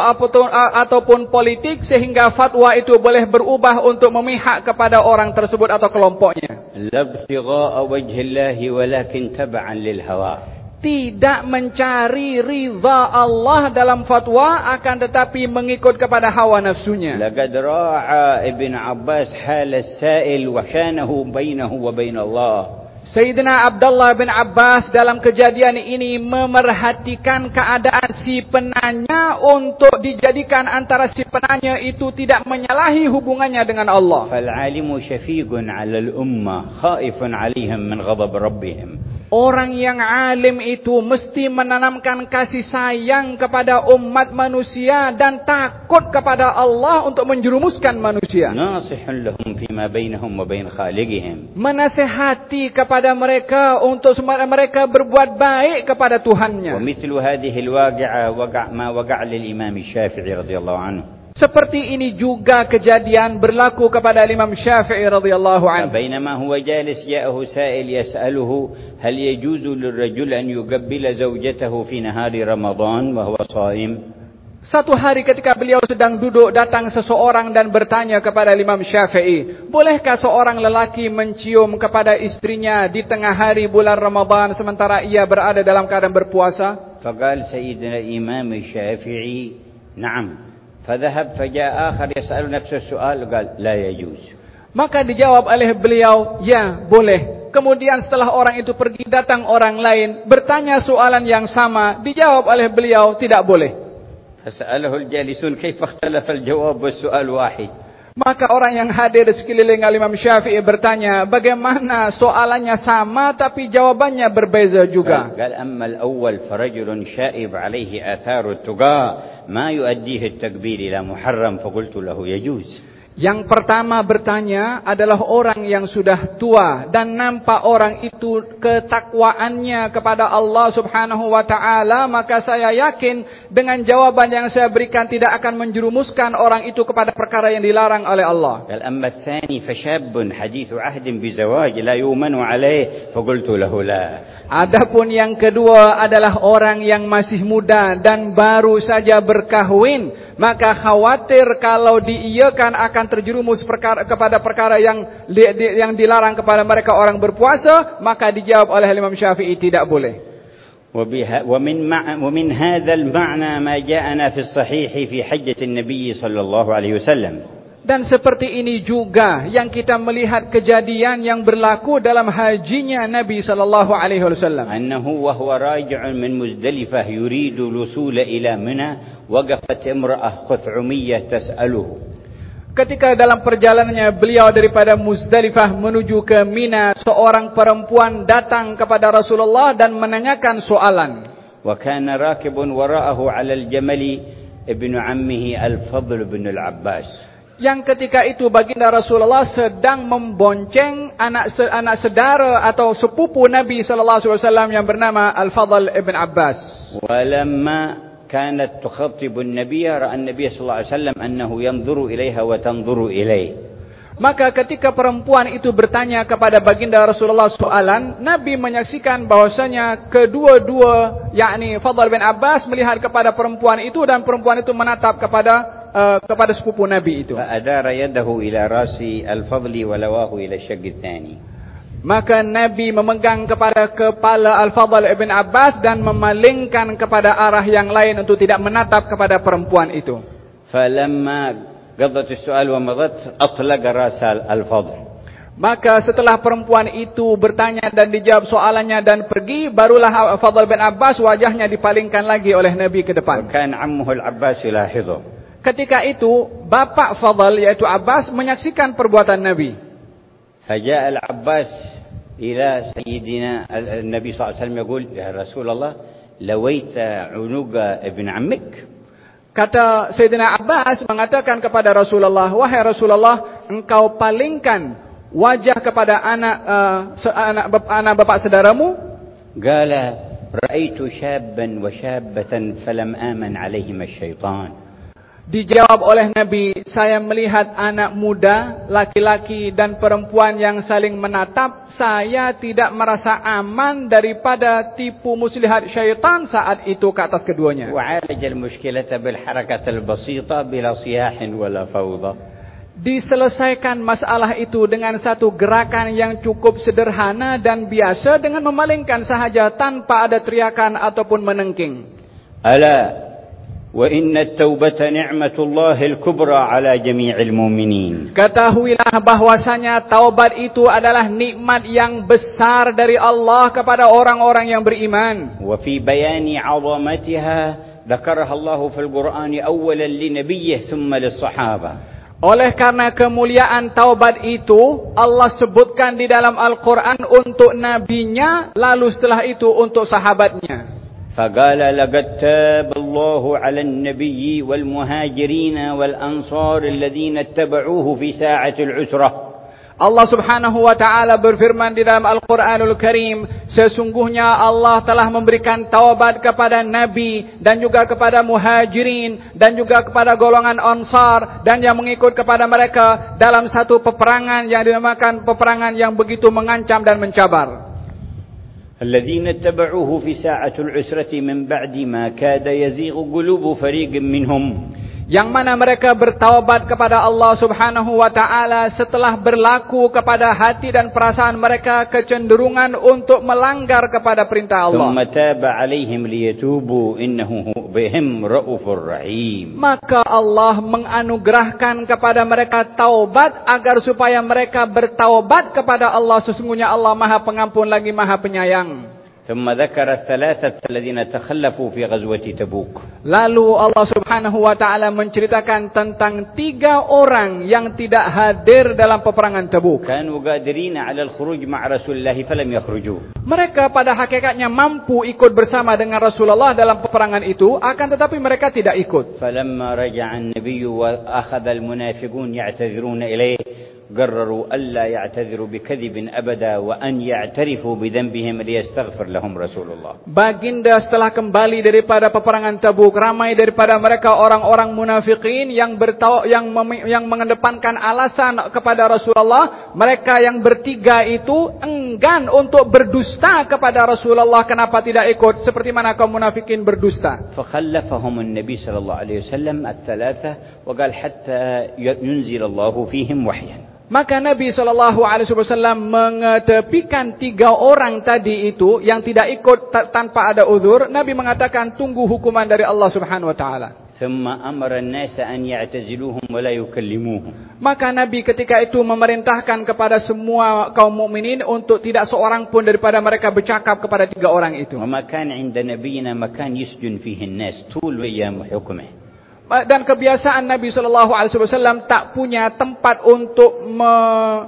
ataupun politik sehingga fatwa itu boleh berubah untuk memihak kepada orang tersebut atau kelompoknya. Labtigha'a wajhillahi walakin tab'an lil hawa tidak mencari ridha Allah dalam fatwa akan tetapi mengikut kepada hawa nafsunya. Laqad ra'a Ibn Abbas hal as-sa'il wa shanahu bainahu wa bain Allah. Sayyidina Abdullah bin Abbas dalam kejadian ini memerhatikan keadaan si penanya untuk dijadikan antara si penanya itu tidak menyalahi hubungannya dengan Allah. Fal alimu syafiqun 'ala al-ummah khaifun 'alayhim min ghadab rabbihim. Orang yang alim itu mesti menanamkan kasih sayang kepada umat manusia dan takut kepada Allah untuk menjerumuskan manusia. ناصح لهم فيما بينهم وبين خالقهم Menasehati kepada mereka untuk semua mereka berbuat baik kepada Tuhannya. ومثل هذه الواقعة وقع ما وقع للإمام الشافعي رضي الله عنه Seperti ini juga kejadian berlaku kepada Imam Syafi'i radhiyallahu ya, anhu. Bainama huwa jalis ja'ahu sa'il yas'aluhu hal yajuzu lirrajul an yuqabbila zawjatahu fi nahari Ramadan wa huwa shaim. Satu hari ketika beliau sedang duduk datang seseorang dan bertanya kepada Imam Syafi'i, "Bolehkah seorang lelaki mencium kepada istrinya di tengah hari bulan Ramadan sementara ia berada dalam keadaan berpuasa?" Faqal Sayyidina Imam Syafi'i, "Na'am." فذهب فجاء آخر يسأل نفس السؤال قال لا يجوز Maka dijawab oleh beliau, ya boleh. Kemudian setelah orang itu pergi datang orang lain bertanya soalan yang sama, dijawab oleh beliau tidak boleh. فسأله الجالسون كيف اختلف الجواب والسؤال واحد Maka orang yang hadir sekeliling Imam Syafi'i bertanya, bagaimana soalannya sama tapi jawabannya berbeza juga. Qal al-awwal farajulun syaib alaihi atharu tuga ma yuaddihi at-takbir ila muharram faqultu lahu yajuz. Yang pertama bertanya adalah orang yang sudah tua dan nampak orang itu ketakwaannya kepada Allah Subhanahu wa taala maka saya yakin dengan jawaban yang saya berikan tidak akan menjerumuskan orang itu kepada perkara yang dilarang oleh Allah. Al-amma tsani fa hadithu ahdin bi zawaj la yu'manu alayh fa qultu lahu la. Adapun yang kedua adalah orang yang masih muda dan baru saja berkahwin maka khawatir kalau diiyakan akan terjerumus perkara, kepada perkara yang di, di, yang dilarang kepada mereka orang berpuasa maka dijawab oleh Imam Syafi'i tidak boleh وبها ومن, مع ومن هذا المعنى ما جاءنا في الصحيح في حجة النبي صلى الله عليه وسلم Dan seperti ini juga yang kita melihat kejadian yang berlaku dalam hajinya Nabi sallallahu alaihi wasallam. أنه وهو راجع من مزدلفة يريد الوصول إلى منى وقفت امرأة خثعمية تسأله Ketika dalam perjalanannya beliau daripada Muzdalifah menuju ke Mina, seorang perempuan datang kepada Rasulullah dan menanyakan soalan. Wa kana rakibun wara'ahu 'ala al-jamal ibn 'ammihi al-Fadl ibn al-Abbas. Yang ketika itu baginda Rasulullah sedang membonceng anak anak saudara atau sepupu Nabi sallallahu alaihi wasallam yang bernama Al-Fadl ibn Abbas. Walamma كانت تخطب النبي رأى النبي صلى الله عليه وسلم أنه ينظر إليها وتنظر إليه Maka ketika perempuan itu bertanya kepada baginda Rasulullah soalan, Nabi menyaksikan bahwasanya kedua-dua yakni Fadl bin Abbas melihat kepada perempuan itu dan perempuan itu menatap kepada uh, kepada sepupu Nabi itu. فأدار يده إلى رأس الفضل ولواه إلى الشق الثاني Maka Nabi memegang kepada kepala Al-Fadhal Ibn Abbas dan memalingkan kepada arah yang lain untuk tidak menatap kepada perempuan itu. Falamma qadat as-su'al wa madat atlaqa rasal Al-Fadhal. Maka setelah perempuan itu bertanya dan dijawab soalannya dan pergi barulah Al-Fadhal bin Abbas wajahnya dipalingkan lagi oleh Nabi ke depan. Kan ammuhu Al-Abbas Ketika itu bapak Fadhal yaitu Abbas menyaksikan perbuatan Nabi. فجاء العباس إلى سيدنا النبي صلى الله عليه وسلم يقول يا رسول الله لويت عنق ابن عمك Kata Sayyidina Abbas mengatakan kepada Rasulullah, "Wahai Rasulullah, engkau palingkan wajah kepada anak uh, se- anak, bap- anak bapak saudaramu?" قال رأيت شابا وشابة فلم آمن عليهما الشيطان Dijawab oleh Nabi, saya melihat anak muda, laki-laki dan perempuan yang saling menatap, saya tidak merasa aman daripada tipu muslihat syaitan saat itu ke atas keduanya. Diselesaikan masalah itu dengan satu gerakan yang cukup sederhana dan biasa dengan memalingkan sahaja tanpa ada teriakan ataupun menengking. Ala وإن التوبة نعمة الله الكبرى على جميع المؤمنين Ketahuilah bahwasanya taubat itu adalah nikmat yang besar dari Allah kepada orang-orang yang beriman. وفي بيان عظمتها ذكرها الله في القرآن أولا لنبيه ثم للصحابة Oleh karena kemuliaan taubat itu Allah sebutkan di dalam Al-Quran untuk nabinya lalu setelah itu untuk sahabatnya. فقال لقد تاب الله على النبي والمهاجرين والأنصار الذين اتبعوه في ساعة العسرة Allah subhanahu wa ta'ala berfirman di dalam Al-Quranul Karim Sesungguhnya Allah telah memberikan taubat kepada Nabi Dan juga kepada muhajirin Dan juga kepada golongan ansar Dan yang mengikut kepada mereka Dalam satu peperangan yang dinamakan Peperangan yang begitu mengancam dan mencabar الذين اتبعوه في ساعة العسرة من بعد ما كاد يزيغ قلوب فريق منهم. yang mana mereka bertaubat kepada Allah Subhanahu wa taala setelah berlaku kepada hati dan perasaan mereka kecenderungan untuk melanggar kepada perintah Allah. Alaihim liyatubu innahu bihim raufur rahim. Maka Allah menganugerahkan kepada mereka taubat agar supaya mereka bertaubat kepada Allah sesungguhnya Allah Maha Pengampun lagi Maha Penyayang. ثم ذكر الثلاثة الذين تخلفوا في غزوة تبوك. Lalu Allah Subhanahu wa taala menceritakan tentang tiga orang yang tidak hadir dalam peperangan Tabuk. كانوا قادرين على الخروج مع رسول الله فلم يخرجوا. Mereka pada hakikatnya mampu ikut bersama dengan Rasulullah dalam peperangan itu, akan tetapi mereka tidak ikut. فلما رجع النبي وأخذ المنافقون يعتذرون إليه قرروا ألا يعتذروا بكذب أبدا وأن يعترفوا بذنبهم ليستغفر لهم رسول الله Baginda setelah kembali daripada peperangan Tabuk, ramai daripada mereka orang-orang munafikin yang bertau yang mem- yang mengedepankan alasan kepada Rasulullah. Mereka yang bertiga itu enggan untuk berdusta kepada Rasulullah. Kenapa tidak ikut? Seperti mana kaum munafikin berdusta? فخلفهم النبي صلى الله عليه وسلم الثلاثة وقال حتى ينزل الله فيهم وحيا Maka Nabi SAW mengetepikan tiga orang tadi itu yang tidak ikut ta- tanpa ada uzur. Nabi mengatakan tunggu hukuman dari Allah Subhanahu Wa Taala. ثم أمر الناس أن يعتزلوهم ولا يكلموهم Maka Nabi ketika itu memerintahkan kepada semua kaum mukminin untuk tidak seorang pun daripada mereka bercakap kepada tiga orang itu. وما كان عند نبينا مكان يسجن فيه الناس طول أيام حكمه Dan kebiasaan Nabi SAW tak punya tempat untuk me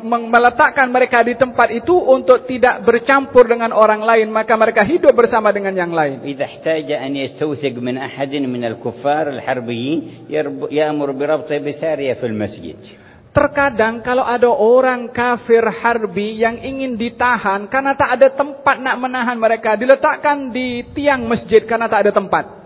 me- meletakkan mereka di tempat itu untuk tidak bercampur dengan orang lain. Maka mereka hidup bersama dengan yang lain. إذا احتاج أن يستوثق من أحد من الكفار الحربيين يرب- يأمر بربط بسارية في المسجد Terkadang kalau ada orang kafir harbi yang ingin ditahan karena tak ada tempat nak menahan mereka, diletakkan di tiang masjid karena tak ada tempat.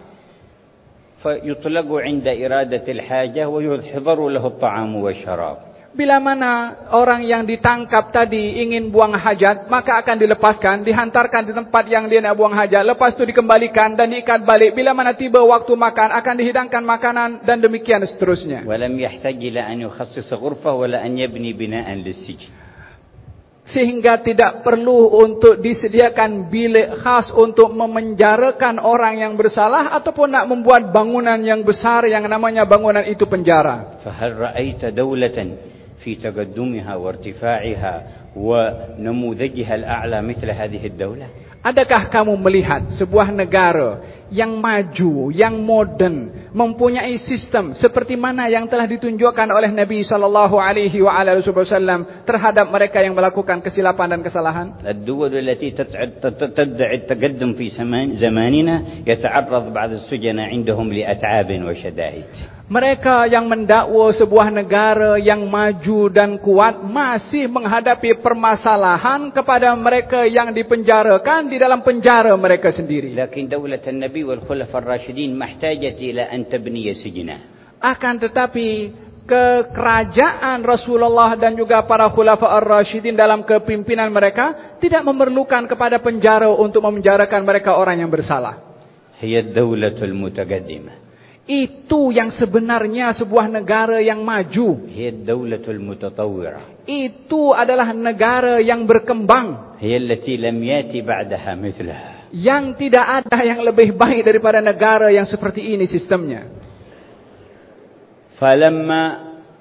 فيطلق عند إرادة الحاجة ويحضر له الطعام والشراب Bila mana orang yang ditangkap tadi ingin buang hajat, maka akan dilepaskan, dihantarkan di tempat yang dia nak buang hajat. Lepas itu dikembalikan dan diikat balik. Bila mana tiba waktu makan, akan dihidangkan makanan dan demikian seterusnya. ولم يحتاج إلى أن يخصص غرفة ولا أن يبني بناء للسجن Sehingga tidak perlu untuk disediakan bilik khas untuk memenjarakan orang yang bersalah ataupun nak membuat bangunan yang besar yang namanya bangunan itu penjara. فهل رأيت دولة في تقدمها وارتفاعها ونموذجها الأعلى مثل هذه الدولة Adakah kamu melihat sebuah negara yang maju, yang modern, mempunyai sistem seperti mana yang telah ditunjukkan oleh Nabi sallallahu alaihi wasallam terhadap mereka yang melakukan kesilapan dan kesalahan? الدول التي تتع- تت- تدعي التقدم في زمان- زماننا يتعرض بعض السجناء عندهم لأتعاب وشدائد Mereka yang mendakwa sebuah negara yang maju dan kuat masih menghadapi permasalahan kepada mereka yang dipenjarakan di dalam penjara mereka sendiri. لكن دولة wal khulafar rasyidin mahtajat ila an tabniya sijna. Akan tetapi kekerajaan Rasulullah dan juga para khulafa ar-rasyidin dalam kepimpinan mereka tidak memerlukan kepada penjara untuk memenjarakan mereka orang yang bersalah. Hiya daulatul mutaqaddimah. Itu yang sebenarnya sebuah negara yang maju. Hiya daulatul mutatawwirah. Itu adalah negara yang berkembang. Hiya allati lam yati ba'daha mithlaha Yang tidak ada yang lebih baik daripada negara yang seperti ini sistemnya. فلما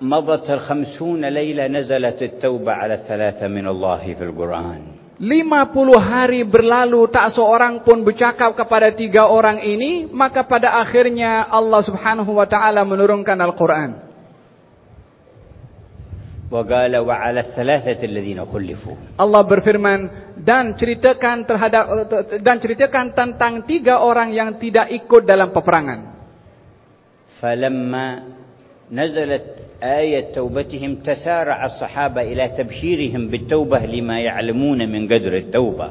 مضت الخمسون ليلة نزلت التوبة على الثلاثة من الله في القرآن 50 hari berlalu tak seorang pun bercakap kepada tiga orang ini, maka pada akhirnya Allah Subhanahu wa taala menurunkan Al-Qur'an. وقال وعلى الثلاثة الذين خلفوا Allah berfirman dan ceritakan terhadap dan ceritakan tentang tiga orang yang tidak ikut dalam peperangan. فلما نزلت آية توبتهم تسارع الصحابة إلى تبشيرهم بالتوبة لما يعلمون من قدر التوبة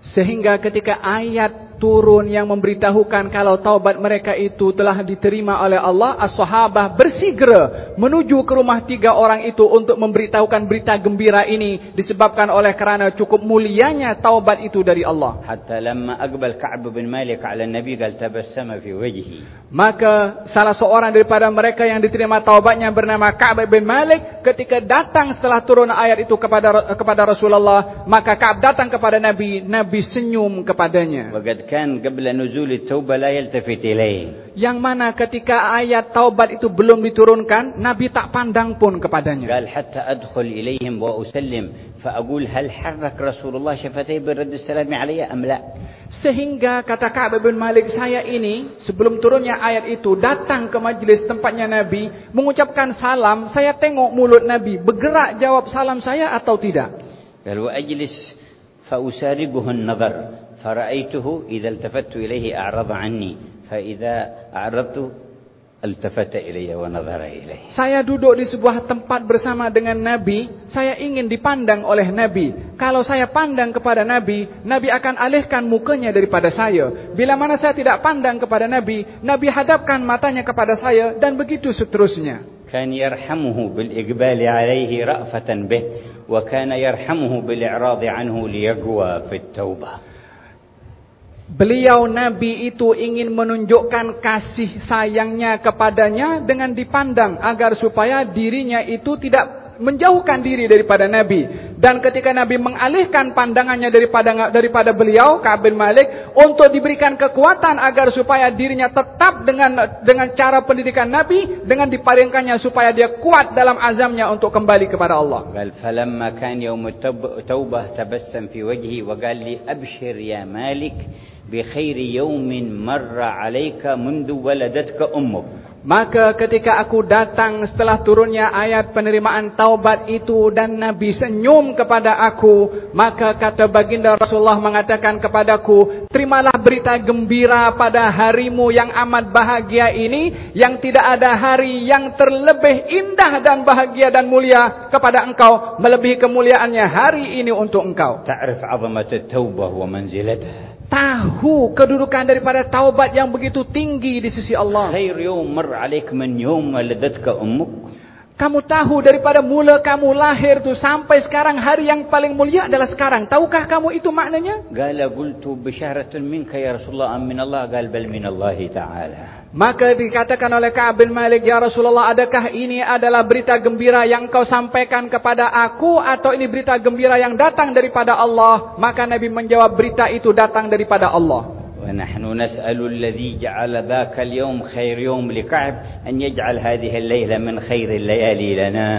Sehingga ketika ayat turun yang memberitahukan kalau taubat mereka itu telah diterima oleh Allah, as-sahabah bersigera menuju ke rumah tiga orang itu untuk memberitahukan berita gembira ini disebabkan oleh kerana cukup mulianya taubat itu dari Allah. Hatta lama akbal Ka'b bin Malik ala Nabi gal tabassama fi wajhi. Maka salah seorang daripada mereka yang diterima taubatnya bernama Ka'b bin Malik ketika datang setelah turun ayat itu kepada kepada Rasulullah, maka Ka'b datang kepada Nabi, Nabi senyum kepadanya. Wa kan qabla nuzul at-taubah la yaltafit ilaih. Yang mana ketika ayat taubat itu belum diturunkan, Nabi tak pandang pun kepadanya. Gal hatta adkhul ilaihim wa usallim fa aqul hal harrak Rasulullah shafatayhi bi radd as-salam alayya am la. Sehingga kata Ka'ab bin Malik saya ini sebelum turunnya ayat itu datang ke majlis tempatnya Nabi mengucapkan salam, saya tengok mulut Nabi bergerak jawab salam saya atau tidak. Lalu ajlis fa usariquhu an-nazar فرأيته إذا التفت إليه أعرض عني فإذا أعرضت التفت إلي ونظر إليه Saya duduk di sebuah tempat bersama dengan Nabi, saya ingin dipandang oleh Nabi. Kalau saya pandang kepada Nabi, Nabi akan alihkan mukanya daripada saya. Bila mana saya tidak pandang kepada Nabi, Nabi hadapkan matanya kepada saya dan begitu seterusnya. كان يرحمه بالإقبال عليه رأفة به وكان يرحمه بالإعراض عنه ليقوى في التوبة Beliau Nabi itu ingin menunjukkan kasih sayangnya kepadanya dengan dipandang agar supaya dirinya itu tidak menjauhkan diri daripada Nabi. Dan ketika Nabi mengalihkan pandangannya daripada daripada beliau, Ka'ab bin Malik, untuk diberikan kekuatan agar supaya dirinya tetap dengan dengan cara pendidikan Nabi, dengan diparingkannya supaya dia kuat dalam azamnya untuk kembali kepada Allah. فَلَمَّا كَانَ يَوْمُ تَوْبَةٍ fi فِي وَجْهِهِ وَقَالَ لِي abshir ya Malik بخير يوم مر عليك منذ ولدتك أمك Maka ketika aku datang setelah turunnya ayat penerimaan taubat itu dan Nabi senyum kepada aku, maka kata baginda Rasulullah mengatakan kepadaku, terimalah berita gembira pada harimu yang amat bahagia ini, yang tidak ada hari yang terlebih indah dan bahagia dan mulia kepada engkau, melebihi kemuliaannya hari ini untuk engkau. تعرف عظمة التوبة ومنزلتها tahu kedudukan daripada taubat yang begitu tinggi di sisi Allah. Khairu mar 'alaik man yawma ladatka ummuk. Kamu tahu daripada mula kamu lahir tu sampai sekarang hari yang paling mulia adalah sekarang. Tahukah kamu itu maknanya? Gala qultu bisyaratun minka ya Rasulullah am min Allah gal bal min Allah taala. Maka dikatakan oleh Ka'ab bin Malik, "Ya Rasulullah, adakah ini adalah berita gembira yang kau sampaikan kepada aku atau ini berita gembira yang datang daripada Allah?" Maka Nabi menjawab, "Berita itu datang daripada Allah." ونحن نسأل الذي جعل ذاك اليوم خير يوم لكعب أن يجعل هذه الليلة من خير الليالي لنا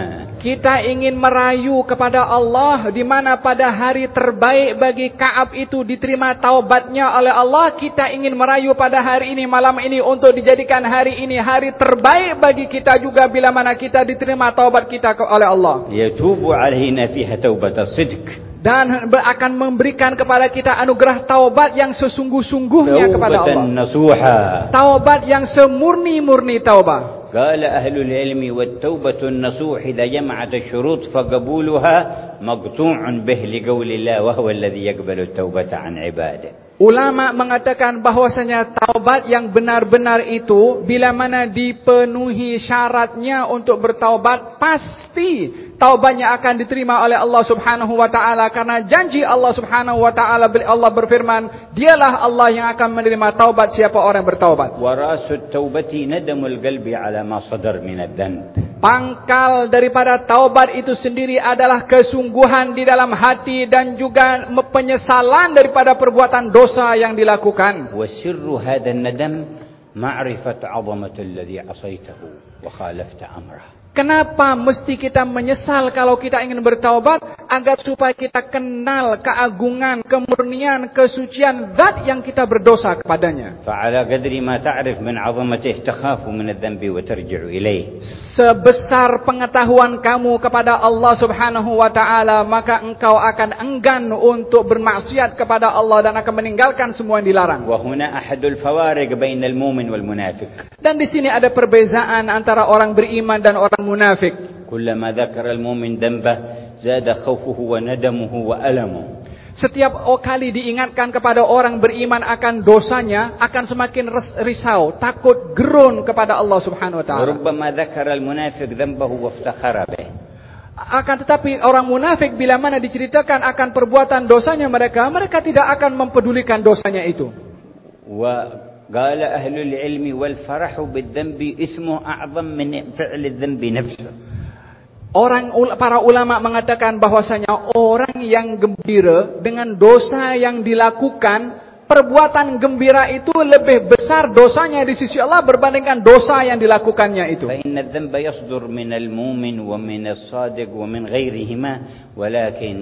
Kita ingin merayu kepada Allah di mana pada hari terbaik bagi Kaab itu diterima taubatnya oleh Allah. Kita ingin merayu pada hari ini malam ini untuk dijadikan hari ini hari terbaik bagi kita juga bila mana kita diterima taubat kita ke- oleh Allah. يتوب علينا فيها توبة الصدق Dan ber- akan memberikan kepada kita anugerah taubat yang sesungguh-sungguhnya kepada توبة Allah. نصوحة Taubat yang semurni-murni taubat. قال أهل العلم والتوبة النصوح إذا جمعت الشروط فقبولها مقطوع به لقول الله وهو الذي يقبل التوبة عن عباده Ulama mengatakan bahwasanya taubat yang benar-benar itu bila mana dipenuhi syaratnya untuk bertaubat pasti taubatnya akan diterima oleh Allah Subhanahu wa taala. Karena janji Allah Subhanahu wa taala Allah berfirman dialah Allah yang akan menerima taubat siapa orang yang bertaubat. Warasut taubati nadamul qalbi ala ma sadar min adzan pangkal daripada taubat itu sendiri adalah kesungguhan di dalam hati dan juga penyesalan daripada perbuatan dosa yang dilakukan. Wasirru hadan nadam ma'rifat 'azamatul ladzi 'asaitahu wa khalafta amrah. Kenapa mesti kita menyesal kalau kita ingin bertaubat? Agar supaya kita kenal keagungan, kemurnian, kesucian zat yang kita berdosa kepadanya. فعلى قدر ما تعرف من عظمته تخاف من الذنب وترجع إليه Sebesar pengetahuan kamu kepada Allah subhanahu wa ta'ala, maka engkau akan enggan untuk bermaksiat kepada Allah dan akan meninggalkan semua yang dilarang. وهنا أحد الفوارق بين المؤمن والمنافق Dan di sini ada perbezaan antara orang beriman dan orang munafik. Kullama dzakara al-mu'min dhanba zada khawfuhu wa nadamuhu wa alamuhu. Setiap kali diingatkan kepada orang beriman akan dosanya, akan semakin risau, takut, gerun kepada Allah Subhanahu wa taala. Rubbama dzakara al-munafiq dhanbahu waftakhara bih. Akan tetapi orang munafik bila mana diceritakan akan perbuatan dosanya mereka, mereka tidak akan mempedulikan dosanya itu. Wa وقال أهل العلم والفرح بالذنب اسمه أعظم من فعل الذنب نفسه Orang ul- para ulama mengatakan bahwasanya orang yang gembira dengan dosa yang dilakukan, perbuatan gembira itu lebih besar dosanya di sisi Allah berbandingkan dosa yang dilakukannya itu. فإن الذنب يصدر من المؤمن ومن الصادق ومن غيرهما ولكن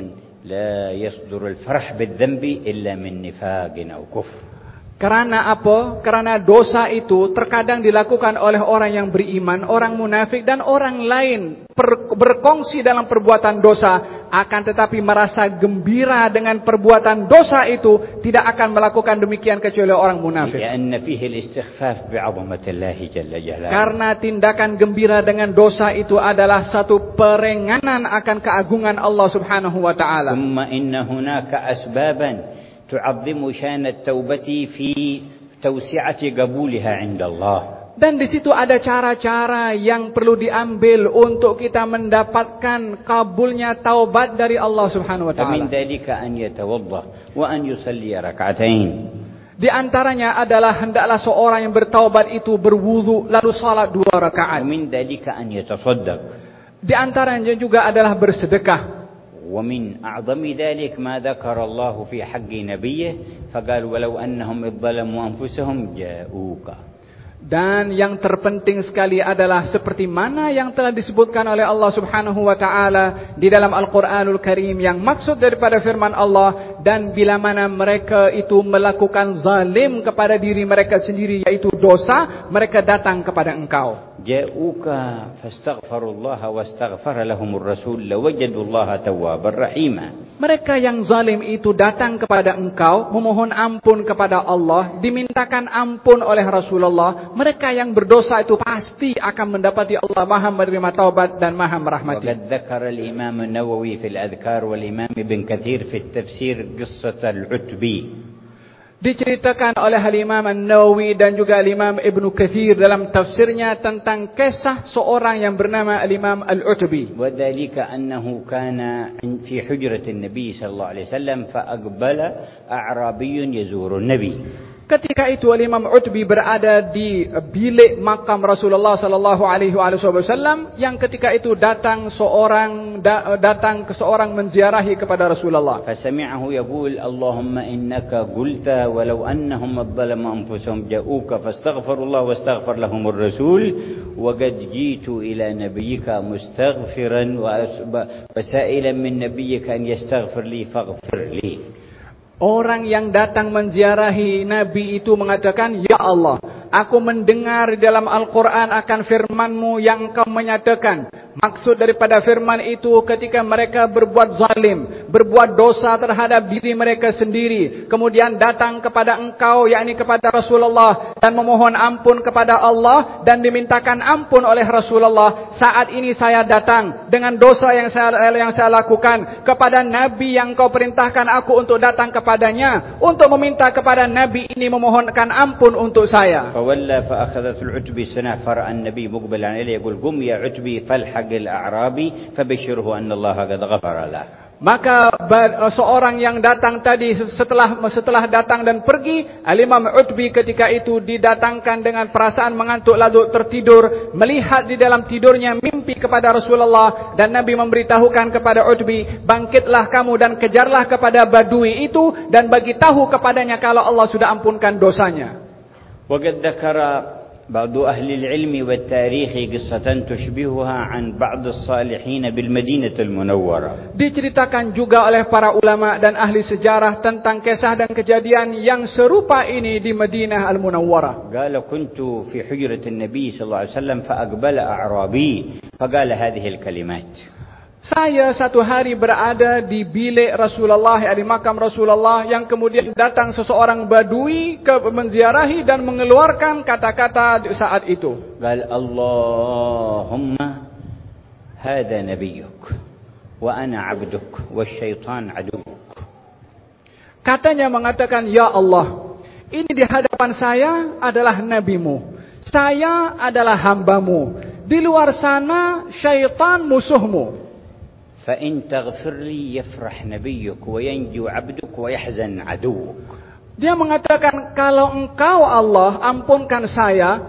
لا يصدر الفرح بالذنب إلا من نفاق أو كفر Karena apa? Karena dosa itu terkadang dilakukan oleh orang yang beriman, orang munafik dan orang lain berkongsi dalam perbuatan dosa akan tetapi merasa gembira dengan perbuatan dosa itu tidak akan melakukan demikian kecuali orang munafik. Karena tindakan gembira dengan dosa itu adalah satu perenganan akan keagungan Allah Subhanahu wa taala. Kemudian ada تعظم شان التوبة في توسعة قبولها عند الله Dan di situ ada cara-cara yang perlu diambil untuk kita mendapatkan kabulnya taubat dari Allah Subhanahu wa فمن taala. ذلك أن يتوضأ وأن يصلي ركعتين Di antaranya adalah hendaklah seorang yang bertaubat itu berwudu lalu salat dua rakaat. ومن ذلك أن يتصدق Di antaranya juga adalah bersedekah. ومن أعظم ذلك ما ذكر الله في حق نبيه فقال ولو أنهم إذ ظلموا أنفسهم جاءوك Dan yang terpenting sekali adalah seperti mana yang telah disebutkan oleh Allah Subhanahu wa taala di dalam Al-Qur'anul Karim yang maksud daripada firman Allah dan bila mana mereka itu melakukan zalim kepada diri mereka sendiri yaitu dosa mereka datang kepada engkau جاءوك فاستغفروا الله واستغفر لهم الرسول لوجدوا الله توابا رحيما Mereka yang zalim itu datang kepada engkau, memohon ampun kepada Allah, dimintakan ampun oleh Rasulullah. Mereka yang berdosa itu pasti akan mendapati Allah maha menerima taubat dan maha merahmati. وقد ذكر الإمام النووي في الأذكار والإمام ابن كثير في التفسير قصة العتبي Diceritakan oleh Al-Imam An-Nawawi dan juga Al-Imam Ibn Kathir dalam tafsirnya tentang kisah seorang yang bernama Al-Imam Al-Utbi. وذلك أنه كان في حجرة النبي صلى الله عليه وسلم فأقبل أعرابي يزور النبي Ketika itu Al Imam Utbi berada di eh, bilik makam Rasulullah sallallahu alaihi wasallam yang ketika itu datang seorang eh, datang ke seorang menziarahi kepada Rasulullah. Fasami'ahu yaqul Allahumma innaka qulta walau annahum adzalama anfusahum ja'uka fastaghfirullah wastaghfir lahum ar-rasul wa qad jitu ila nabiyyika mustaghfiran wa sa'ilan min nabiyyika an yastaghfir li faghfir li. Orang yang datang menziarahi Nabi itu mengatakan, Ya Allah, aku mendengar dalam Al-Quran akan firmanmu yang engkau menyatakan. Maksud daripada firman itu ketika mereka berbuat zalim, berbuat dosa terhadap diri mereka sendiri, kemudian datang kepada engkau yakni kepada Rasulullah dan memohon ampun kepada Allah dan dimintakan ampun oleh Rasulullah, saat ini saya datang dengan dosa yang saya yang saya lakukan kepada nabi yang kau perintahkan aku untuk datang kepadanya untuk meminta kepada nabi ini memohonkan ampun untuk saya. Fa walla fa utbi sanafar an-nabi muqbilan ilayhi yaqul qum ya utbi falha Ishaqil A'rabi fabashshirhu anallaha qad ghafara Maka eh, seorang yang datang tadi setelah setelah datang dan pergi Al-Imam Utbi ketika itu didatangkan dengan perasaan mengantuk lalu tertidur Melihat di dalam tidurnya mimpi kepada Rasulullah Dan Nabi memberitahukan kepada Utbi Bangkitlah kamu dan kejarlah kepada badui itu Dan bagi tahu kepadanya kalau Allah sudah ampunkan dosanya. Wa بعض أهل العلم والتاريخ قصة تشبهها عن بعض الصالحين بالمدينة المنورة Diceritakan juga oleh para ulama dan ahli sejarah tentang kisah dan kejadian yang serupa ini di Madinah Al-Munawwarah. قال كنت في حجرة النبي صلى الله عليه وسلم فأقبل أعرابي فقال هذه الكلمات Saya satu hari berada di bilik Rasulullah, eh, di makam Rasulullah yang kemudian datang seseorang badui ke menziarahi dan mengeluarkan kata-kata di saat itu. Qal Allahumma hadha nabiyyuk wa ana 'abduk wa syaitan 'aduwwuk. Katanya mengatakan ya Allah, ini di hadapan saya adalah nabimu. Saya adalah hambamu. Di luar sana syaitan musuhmu. فإن تغفر لي يفرح نبيك وينجو عبدك ويحزن عدوك Dia mengatakan, kalau engkau Allah ampunkan saya,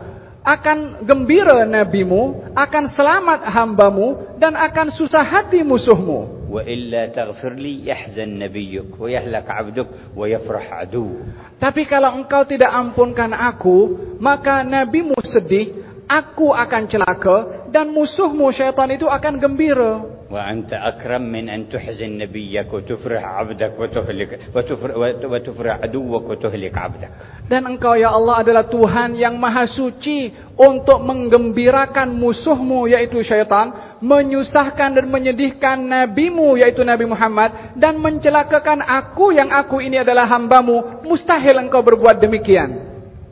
akan gembira nabimu, akan selamat hambamu, dan akan susah hati musuhmu. وإلا تغفر لي يحزن نبيك ويهلك عبدك ويفرح عدوك Tapi kalau engkau tidak ampunkan aku, maka nabimu sedih, aku akan celaka, dan musuhmu syaitan itu akan gembira. وأنت أكرم من أن تحزن نبيك وتفرح عبدك وتهلك وتفرح, وتفرح عدوك وتهلك عبدك Dan engkau ya Allah adalah Tuhan yang maha suci untuk menggembirakan musuhmu yaitu syaitan, menyusahkan dan menyedihkan nabimu yaitu Nabi Muhammad dan mencelakakan aku yang aku ini adalah hambamu. Mustahil engkau berbuat demikian.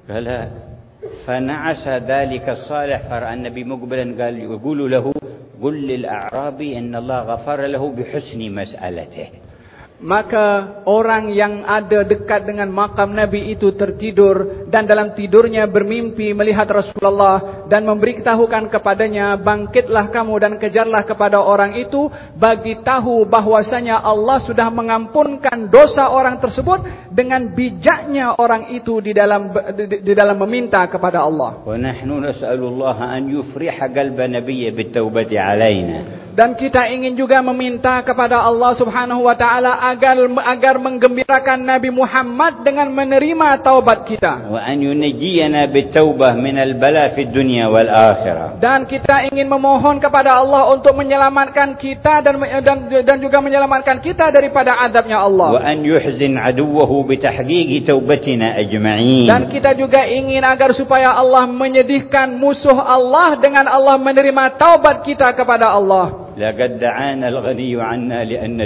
قال فنعس ذلك الصالح فرأى النبي مقبلا قال يقول له قل للأعرابي أن الله غفر له بحسن مسألته. Maka orang yang ada dekat dengan makam Nabi itu tertidur dan dalam tidurnya bermimpi melihat Rasulullah dan memberitahukan kepadanya bangkitlah kamu dan kejarlah kepada orang itu bagi tahu bahwasanya Allah sudah mengampunkan dosa orang tersebut dengan bijaknya orang itu di dalam di, di dalam meminta kepada Allah. Wa nahnu nas'alullah an يُفْرِحَ qalba nabiyyi بِالتَّوْبَةِ alaina. Dan kita ingin juga meminta kepada Allah Subhanahu Wa Taala agar agar menggembirakan Nabi Muhammad dengan menerima taubat kita. Wa an yunjiyana bitaubah min al-bala fi dunya wal akhirah. Dan kita ingin memohon kepada Allah untuk menyelamatkan kita dan dan, dan juga menyelamatkan kita daripada azabnya Allah. Wa an yuhzin aduwwahu bitahqiqi taubatina ajma'in. Dan kita juga ingin agar supaya Allah menyedihkan musuh Allah dengan Allah menerima taubat kita kepada Allah. لقد دعانا الغني عنا لأن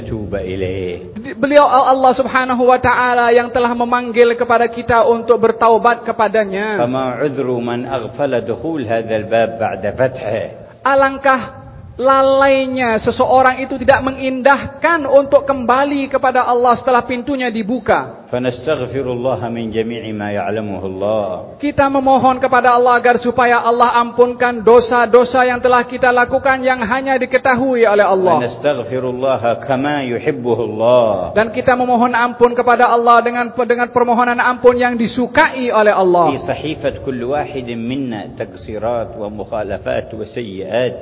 Beliau Allah Subhanahu wa taala yang telah memanggil kepada kita untuk bertaubat kepadanya. فما عذر man أغفل دخول al-bab ba'da فتحه. Alangkah lalainya seseorang itu tidak mengindahkan untuk kembali kepada Allah setelah pintunya dibuka. Fanastaghfirullah min jami'i ma ya'lamuhu Allah. Kita memohon kepada Allah agar supaya Allah ampunkan dosa-dosa yang telah kita lakukan yang hanya diketahui oleh Allah. Fanastaghfirullah kama yuhibbuhu Allah. Dan kita memohon ampun kepada Allah dengan dengan permohonan ampun yang disukai oleh Allah. Di sahifat kull wahid minna taksirat wa mukhalafat wa sayyi'at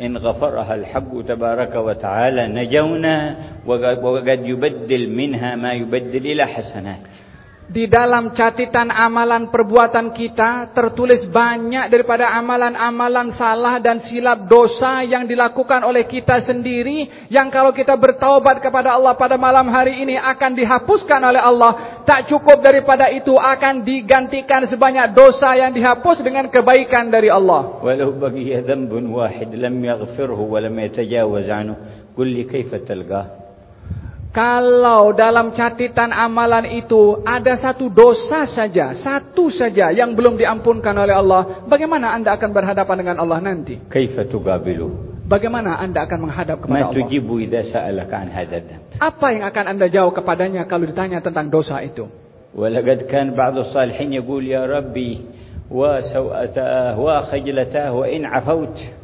in ghafaraha al-haqq tabaraka wa ta'ala najawna wa qad yubaddil minha ma yubaddil ila حسنات Di dalam catatan amalan perbuatan kita tertulis banyak daripada amalan-amalan salah dan silap dosa yang dilakukan oleh kita sendiri yang kalau kita bertaubat kepada Allah pada malam hari ini akan dihapuskan oleh Allah. Tak cukup daripada itu akan digantikan sebanyak dosa yang dihapus dengan kebaikan dari Allah. ولو بقي ذنب واحد لم يغفره ولم يتجاوز عنه قل لي كيف تلقاه Kalau dalam catatan amalan itu ada satu dosa saja, satu saja yang belum diampunkan oleh Allah, bagaimana Anda akan berhadapan dengan Allah nanti? Kaifa tuqabilu? Bagaimana Anda akan menghadap kepada Allah? Apa yang akan Anda jawab kepadanya kalau ditanya tentang dosa itu? Walladkan laqad kan ba'du salihin yaqul ya rabbi wa sawata wa khijlatah wa in 'afawta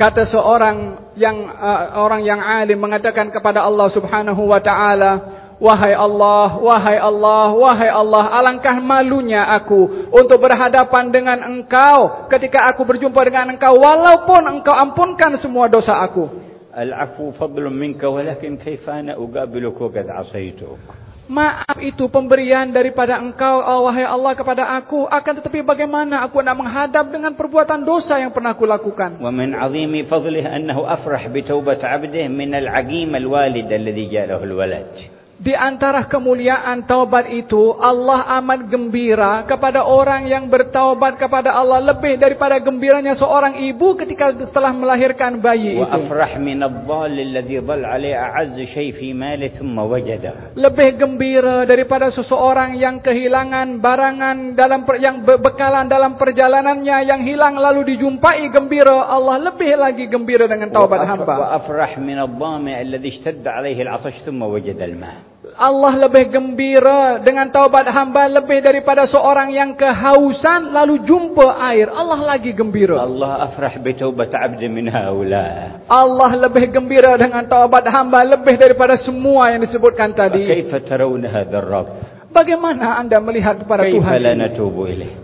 Kata seorang yang uh, orang yang alim mengatakan kepada Allah Subhanahu wa taala, "Wahai Allah, wahai Allah, wahai Allah, alangkah malunya aku untuk berhadapan dengan Engkau ketika aku berjumpa dengan Engkau walaupun Engkau ampunkan semua dosa aku." Al-'afwu fadlun minka walakin kaifa ana uqabiluka qad 'asaytuk. Maaf itu pemberian daripada engkau, oh, wahai Allah kepada aku. Akan tetapi bagaimana aku nak menghadap dengan perbuatan dosa yang pernah aku lakukan. ومن عظيم فضله أنه أفرح بتوبة عبده من العقيم الوالد الذي جاء له الولد Di antara kemuliaan taubat itu, Allah amat gembira kepada orang yang bertaubat kepada Allah lebih daripada gembiranya seorang ibu ketika setelah melahirkan bayi itu. وأفرح من الضال الذي ضل عليه أعز شيء في ماله ثم وجده Lebih gembira daripada seseorang yang kehilangan barangan dalam per, yang be- bekalan dalam perjalanannya yang hilang lalu dijumpai gembira Allah lebih lagi gembira dengan taubat وأف- hamba. وأفرح من الظامئ الذي اشتد عليه العطش ثم وجد الماء Allah lebih gembira dengan taubat hamba lebih daripada seorang yang kehausan lalu jumpa air. Allah lagi gembira. Allah afrah bi taubat abdi min haula. Allah lebih gembira dengan taubat hamba lebih daripada semua yang disebutkan tadi. Kaifa tarawna hadzal rabb? Bagaimana anda melihat kepada Tuhan?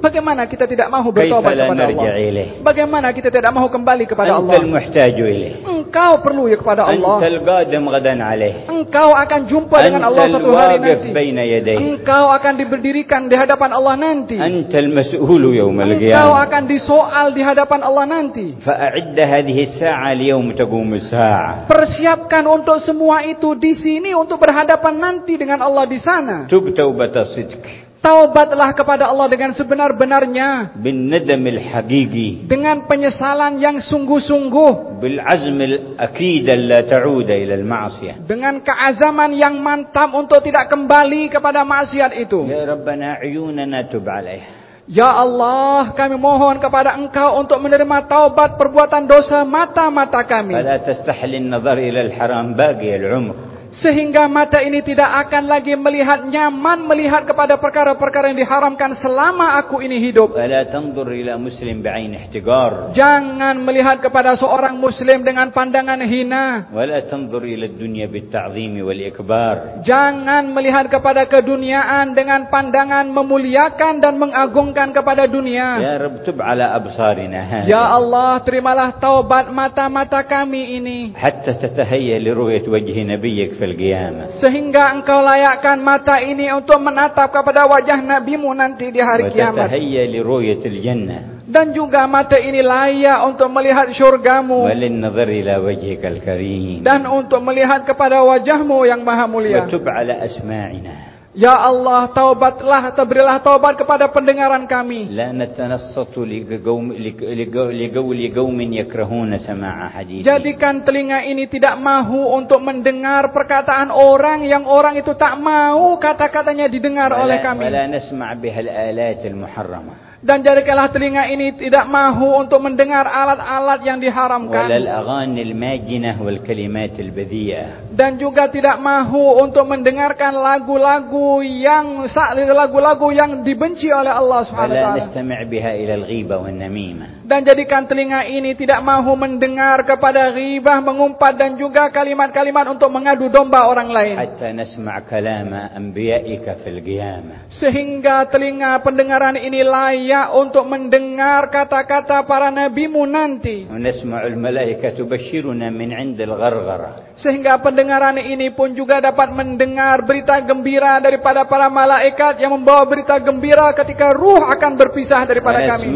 Bagaimana kita tidak mahu bertobat kepada Allah? Bagaimana kita tidak mahu kembali kepada Allah? engkau perlu ya kepada Allah. Engkau akan jumpa dengan Allah satu hari nanti. Engkau akan diberdirikan di hadapan Allah nanti. Engkau akan disoal di hadapan Allah nanti. Persiapkan untuk semua itu di sini untuk berhadapan nanti dengan Allah di sana. Taubatlah kepada Allah dengan sebenar-benarnya. Bin nadamil haqiqi. Dengan penyesalan yang sungguh-sungguh. Bil azmil akid la ta'uda ila al ma'siyah. Dengan keazaman yang mantap untuk tidak kembali kepada maksiat itu. Ya Rabbana ayunana tub. Ya Allah, kami mohon kepada Engkau untuk menerima taubat perbuatan dosa mata-mata kami. Fala tastahli nazar ila al-haram baqi al-umr. Sehingga mata ini tidak akan lagi melihat nyaman melihat kepada perkara-perkara yang diharamkan selama aku ini hidup. Jangan melihat kepada seorang muslim dengan pandangan hina. Jangan melihat kepada keduniaan dengan pandangan memuliakan dan mengagungkan kepada dunia. Ya, ya Allah, terimalah taubat mata-mata kami ini. Hatta tatahayya liruyat wajhi nabiyyik sehingga engkau layakkan mata ini untuk menatap kepada wajah nabimu nanti di hari kiamat. dan juga mata ini layak untuk melihat syurgamu. Dan untuk melihat kepada wajahmu yang maha mulia. وتب على أسماعنا Ya Allah, taubatlah, berilah taubat kepada pendengaran kami. لا نتنصت لقوم, لقول قوم يكرهون سماع حديث Jadikan telinga ini tidak mahu untuk mendengar perkataan orang yang orang itu tak mau kata-katanya didengar oleh ولا, kami. ولا نسمع بها الآلات المحرمة dan jadikanlah telinga ini tidak mahu untuk mendengar alat-alat yang diharamkan. Dan juga tidak mahu untuk mendengarkan lagu-lagu yang lagu-lagu yang dibenci oleh Allah Subhanahu dan jadikan telinga ini tidak mahu mendengar kepada ghibah mengumpat dan juga kalimat-kalimat untuk mengadu domba orang lain. Sehingga telinga pendengaran ini layak layak untuk mendengar kata-kata para nabimu nanti. Sehingga pendengaran ini pun juga dapat mendengar berita gembira daripada para malaikat yang membawa berita gembira ketika ruh akan berpisah daripada kami.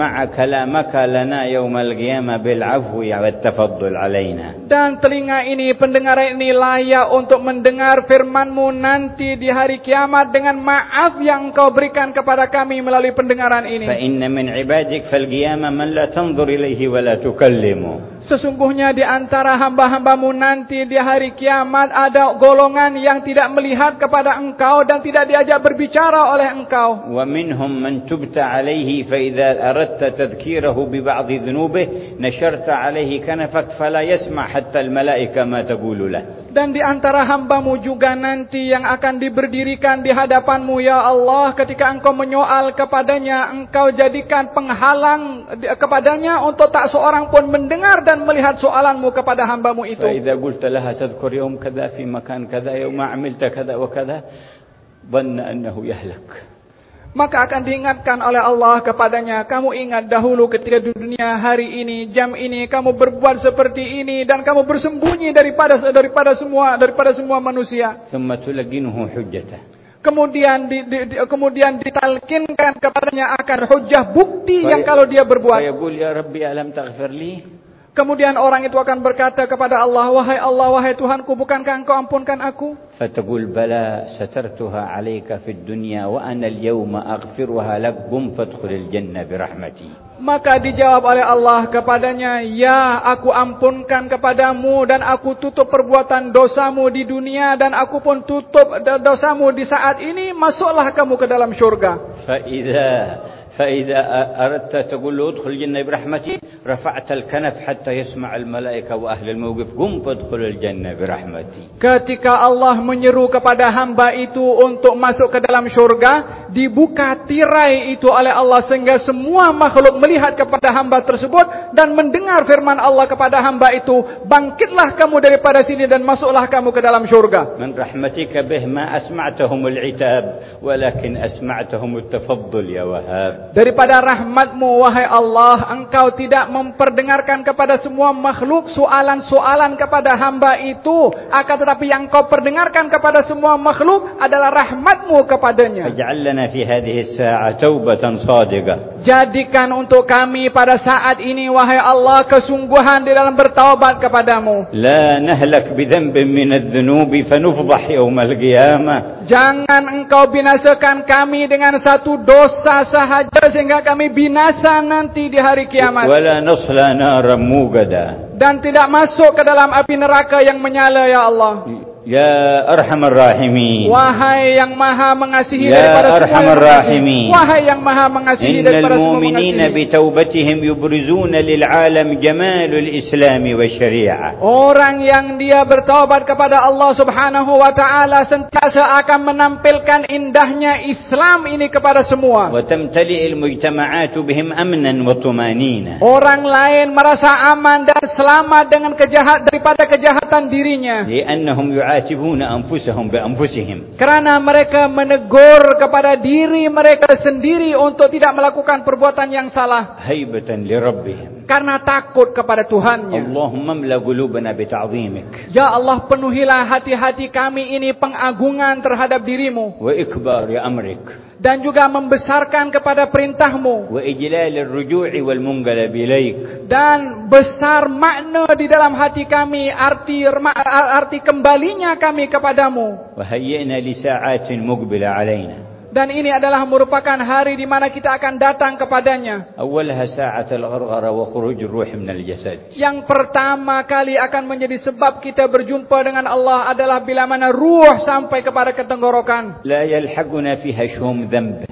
Dan telinga ini, pendengaran ini layak untuk mendengar firmanmu nanti di hari kiamat dengan maaf yang kau berikan kepada kami melalui pendengaran ini فإن من عبادك في القيامة من لا تنظر إليه ولا تكلمه Sesungguhnya di antara hamba-hambamu nanti di hari kiamat ada golongan yang tidak melihat kepada engkau dan tidak diajak berbicara oleh engkau. ومنهم من تبت عليه فإذا أردت تذكيره ببعض ذنوبه نشرت عليه كنفك فلا يسمع حتى الملائكة ما تقول له Dan di antara hambamu juga nanti yang akan diberdirikan di hadapanmu ya Allah ketika engkau menyoal kepadanya engkau jadikan penghalang di- kepadanya untuk tak seorang pun mendengar dan melihat soalanmu kepada hambamu itu. فإذا قلت لها تذكر يوم كذا في مكان كذا يوم عملت كذا وكذا ظن أنه يهلك Maka akan diingatkan oleh Allah kepadanya Kamu ingat dahulu ketika di dunia hari ini Jam ini kamu berbuat seperti ini Dan kamu bersembunyi daripada daripada semua daripada semua manusia Kemudian di, di, di, kemudian ditalkinkan kepadanya akan hujah bukti yang kalau dia berbuat. Ya Rabbi, alam. Kemudian orang itu akan berkata kepada Allah, wahai Allah, wahai Tuhanku, bukankah Engkau ampunkan aku? Fatqul bala satartuha 'alayka fid dunya wa ana al-yawma aghfiruha lakum fadkhul al-janna bi rahmati. Maka dijawab oleh Allah kepadanya, "Ya, aku ampunkan kepadamu dan aku tutup perbuatan dosamu di dunia dan aku pun tutup dosamu di saat ini, masuklah kamu ke dalam syurga." Fa idza فإذا أردت تقول له ادخل الجنة برحمتي رفعت الكنف حتى يسمع الملائكة وأهل الموقف قم فادخل الجنة برحمتي Ketika Allah menyeru kepada hamba itu untuk masuk ke dalam syurga, dibuka tirai itu oleh Allah sehingga semua makhluk melihat kepada hamba tersebut dan mendengar firman Allah kepada hamba itu, bangkitlah kamu daripada sini dan masuklah kamu ke dalam syurga. من رحمتك به ما أسمعتهم العتاب ولكن أسمعتهم التفضل يا وهاب daripada rahmatmu wahai Allah engkau tidak memperdengarkan kepada semua makhluk soalan-soalan kepada hamba itu. Akan tetapi yang kau perdengarkan kepada semua makhluk adalah rahmatmu kepadanya. Jadikan untuk kami pada saat ini wahai Allah kesungguhan di dalam bertaubat kepadamu. La nahlak bidhanbin minad dhunubi fanufdah yawm al-qiyamah jangan engkau binasakan kami dengan satu dosa sahaja kita sehingga kami binasa nanti di hari kiamat. Wala naslana ramugada. Dan tidak masuk ke dalam api neraka yang menyala ya Allah. Ya Arhamar Rahimin. Wahai yang maha mengasihi ya daripada semua yang mengasihi. Wahai yang maha mengasihi Innal daripada semua yang mengasihi. Innal mu'minina bitawbatihim yubrizuna lil alam jamalul islami wa syari'ah. Orang yang dia bertawabat kepada Allah subhanahu wa ta'ala Sentiasa akan menampilkan indahnya Islam ini kepada semua. Wa tamtali'il mujtama'atu bihim amnan wa tumanina. Orang lain merasa aman dan selamat dengan kejahat daripada kejahatan dirinya. Li'annahum yu'adhan yu'atibuna anfusahum bi anfusihim kerana mereka menegur kepada diri mereka sendiri untuk tidak melakukan perbuatan yang salah. Haibatan li rabbihim. Karena takut kepada Tuhannya. Allahumma mla qulubana bi ta'zimik. Ya Allah penuhilah hati-hati kami ini pengagungan terhadap dirimu. Wa ikbar ya amrik dan juga membesarkan kepada perintahmu. Wa ijlal ar-ruju'i wal munqalab ilaik dan besar makna di dalam hati kami arti arti kembalinya kami kepadamu. Wa hayyina li sa'atin muqbila alaina dan ini adalah merupakan hari di mana kita akan datang kepadanya. Awalnya saat al-ghurghar wa khuruj ruh min al-jasad. Yang pertama kali akan menjadi sebab kita berjumpa dengan Allah adalah bila mana ruh sampai kepada ketenggorokan. La yalhaquna fiha shum dhanb.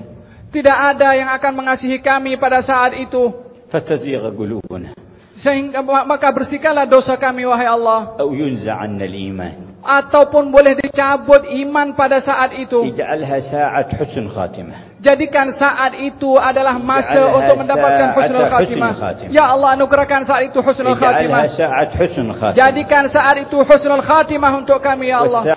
Tidak ada yang akan mengasihi kami pada saat itu. Fatazigh qulubuna. Sehingga maka bersihkanlah dosa kami wahai Allah. Au yunza'anna al-iman ataupun boleh dicabut iman pada saat itu. Ij'alha sa'at husn khatimah. Jadikan saat itu adalah masa untuk mendapatkan husnul khatimah. Ya Allah anugerahkan saat itu husnul khatimah. Saat husnul khatimah. Jadikan saat itu husnul khatimah untuk kami ya Allah.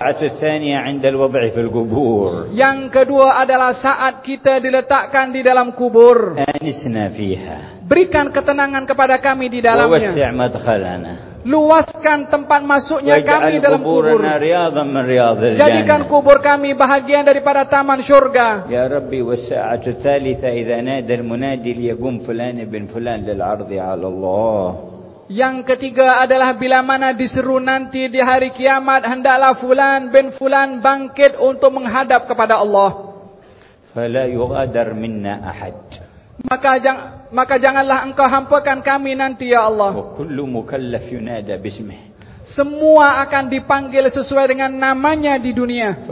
Yang kedua adalah saat kita diletakkan di dalam kubur. Berikan ketenangan kepada kami di dalamnya. Luaskan tempat masuknya kami dalam kubur. Jadikan kubur kami bahagian daripada taman syurga. Ya Rabbi, wasa'atu thalitha idha nada al-munadi liyqum fulan ibn fulan lil'ardi 'ala Allah. Yang ketiga adalah bila mana diseru nanti di hari kiamat hendaklah fulan bin fulan bangkit untuk menghadap kepada Allah. Fala yughadar minna ahad maka jang, maka janganlah engkau hampakan kami nanti ya Allah. Semua akan dipanggil sesuai dengan namanya di dunia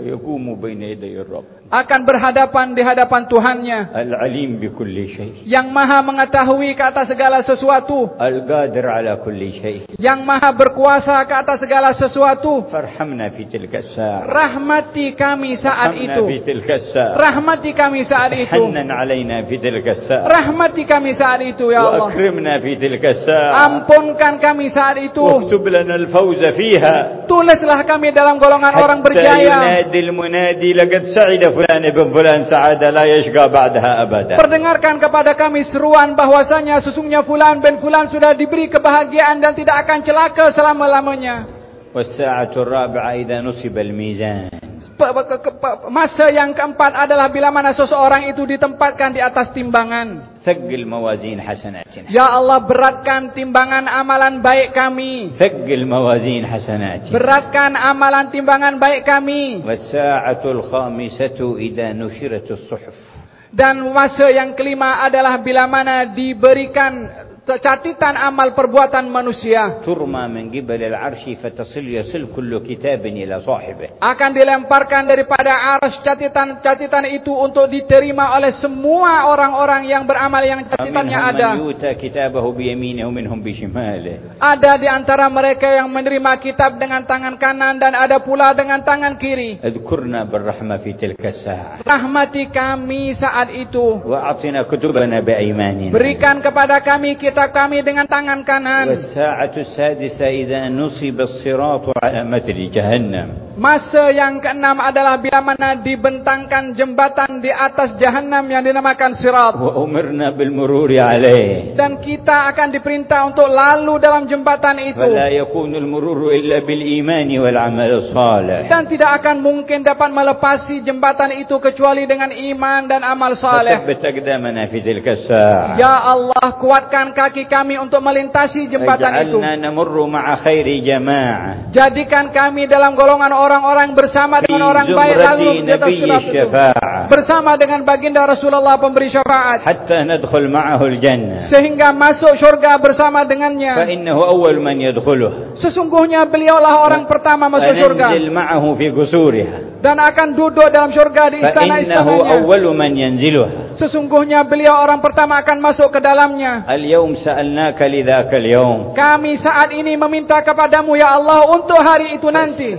akan berhadapan di hadapan Tuhannya. Al-Alim bi kulli syai. Yang maha mengetahui ke atas segala sesuatu. Al-Qadir ala kulli syai. Yang maha berkuasa ke atas segala sesuatu. Farhamna fi tilka rahmati kami saat itu. fi tilka rahmati kami saat itu. Hannan alaina fi tilka rahmati kami saat itu ya Allah. Wa akrimna fi tilka ampunkan kami saat itu. Waktub lana al-fawza fiha. Tulislah kami dalam golongan orang berjaya. Hatta munadi laqad sa'ida fulan ibn fulan sa'ada la yashqa ba'daha abada. Perdengarkan kepada kami seruan bahwasanya sesungguhnya fulan bin fulan sudah diberi kebahagiaan dan tidak akan celaka selama-lamanya. Was'atu ar-rabi'a idza nusiba al-mizan. Masa yang keempat adalah bila mana seseorang itu ditempatkan di atas timbangan. Thaqqil mawazin hasanatina. Ya Allah beratkan timbangan amalan baik kami. Thaqqil mawazin hasanatina. Beratkan amalan timbangan baik kami. Wasa'atul khamisatu idza nushiratus suhuf. Dan masa yang kelima adalah bila mana diberikan catatan amal perbuatan manusia turma min gibal al-arsy fatasil yasil kullu kitabin ila sahibih akan dilemparkan daripada arsy catatan-catatan itu untuk diterima oleh semua orang-orang yang beramal yang catatannya ada. yuta kitabahu bi minhum bi ada di antara mereka yang menerima kitab dengan tangan kanan dan ada pula dengan tangan kiri. Adkurna birahma fi tilka sa'ah rahmati kami saat itu. Wa atina kutubana bi imanina berikan kepada kami kitab kami dengan tangan kanan. والساعة السادسة إذا نصب الصراط على متن جهنم Masa yang keenam adalah bila mana dibentangkan jembatan di atas jahannam yang dinamakan sirat. Wa bil mururi Dan kita akan diperintah untuk lalu dalam jembatan itu. Fala yakunul mururu illa bil imani wal amal salih. Dan tidak akan mungkin dapat melepasi jembatan itu kecuali dengan iman dan amal saleh. Ya Allah kuatkan kaki kami untuk melintasi jembatan itu. Jadikan kami dalam golongan orang-orang bersama dengan orang baik lalu di atas bersama dengan baginda Rasulullah pemberi syafaat. Hatta nadkhul ma'ahu aljannah sehingga masuk syurga bersama dengannya. Fa innahu awwal man yadkhuluh. Sesungguhnya beliaulah orang pertama masuk syurga. ma'ahu fi qusuriha dan akan duduk dalam syurga di istana-istananya. sesungguhnya beliau orang pertama akan masuk ke dalamnya. Al-yawm sa'alnaka al-yawm kami saat ini meminta kepadamu ya Allah untuk hari itu nanti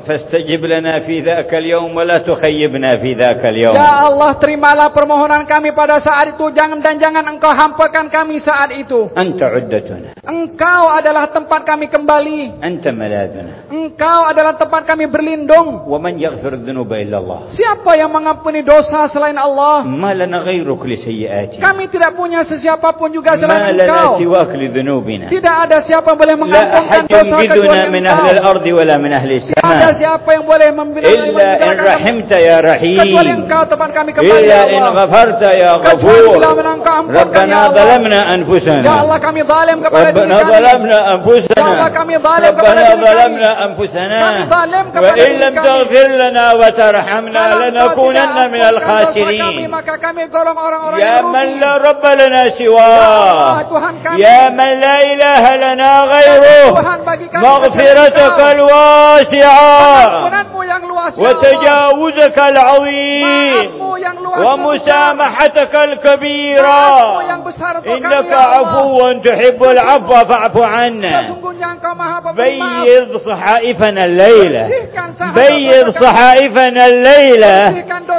فاستجب لنا في ذاك اليوم ولا تخيبنا في ذاك اليوم Ya Allah terimalah permohonan kami pada saat itu jangan dan jangan engkau hampakan kami saat itu. أنت عدتنا Engkau adalah tempat kami kembali. أنت ملاذنا Engkau adalah tempat kami berlindung. ومن يغفر الذنوب إلا الله Siapa yang mengampuni dosa selain Allah? ما لنا غيرك لسيئاتنا Kami tidak punya sesiapa pun juga ما selain لنا engkau. سواك لذنوبنا Tidak ada siapa yang boleh لا mengampunkan أحد dosa kecuali ينقذنا من أهل engkau. الأرض ولا من أهل Tidak ada السماء siapa yang boleh membela إلا إن رحمت يا kecuali رحيم engkau tempat kami kembali إلا ya إن Allah. غفرت يا Kecuali غفور bila mana engkau ampunkan ya ربنا Allah. ظلمنا Ya أنفسنا Allah kami zalim kepada diri ربنا kami. ظلمنا Ya Allah أنفسنا kami zalim kepada ربنا diri kami. ظلمنا أنفسنا Kami zalim kepada وإن diri لم kami. تغفر لنا وترحمنا Kalau engkau tidak لنكونن من ampunkan dosa kami, الخاسرين maka kami golong orang-orang يا yang من rugi. لا رب لنا Ya Allah, سواه Tuhan kami. يا من لا إله لنا غيره Tuhan bagi kami وتجاوزك العظيم ومسامحتك الكبيرة إنك عفو تحب العفو فاعف عنا بيض صحائفنا الليلة بيض صحائفنا الليلة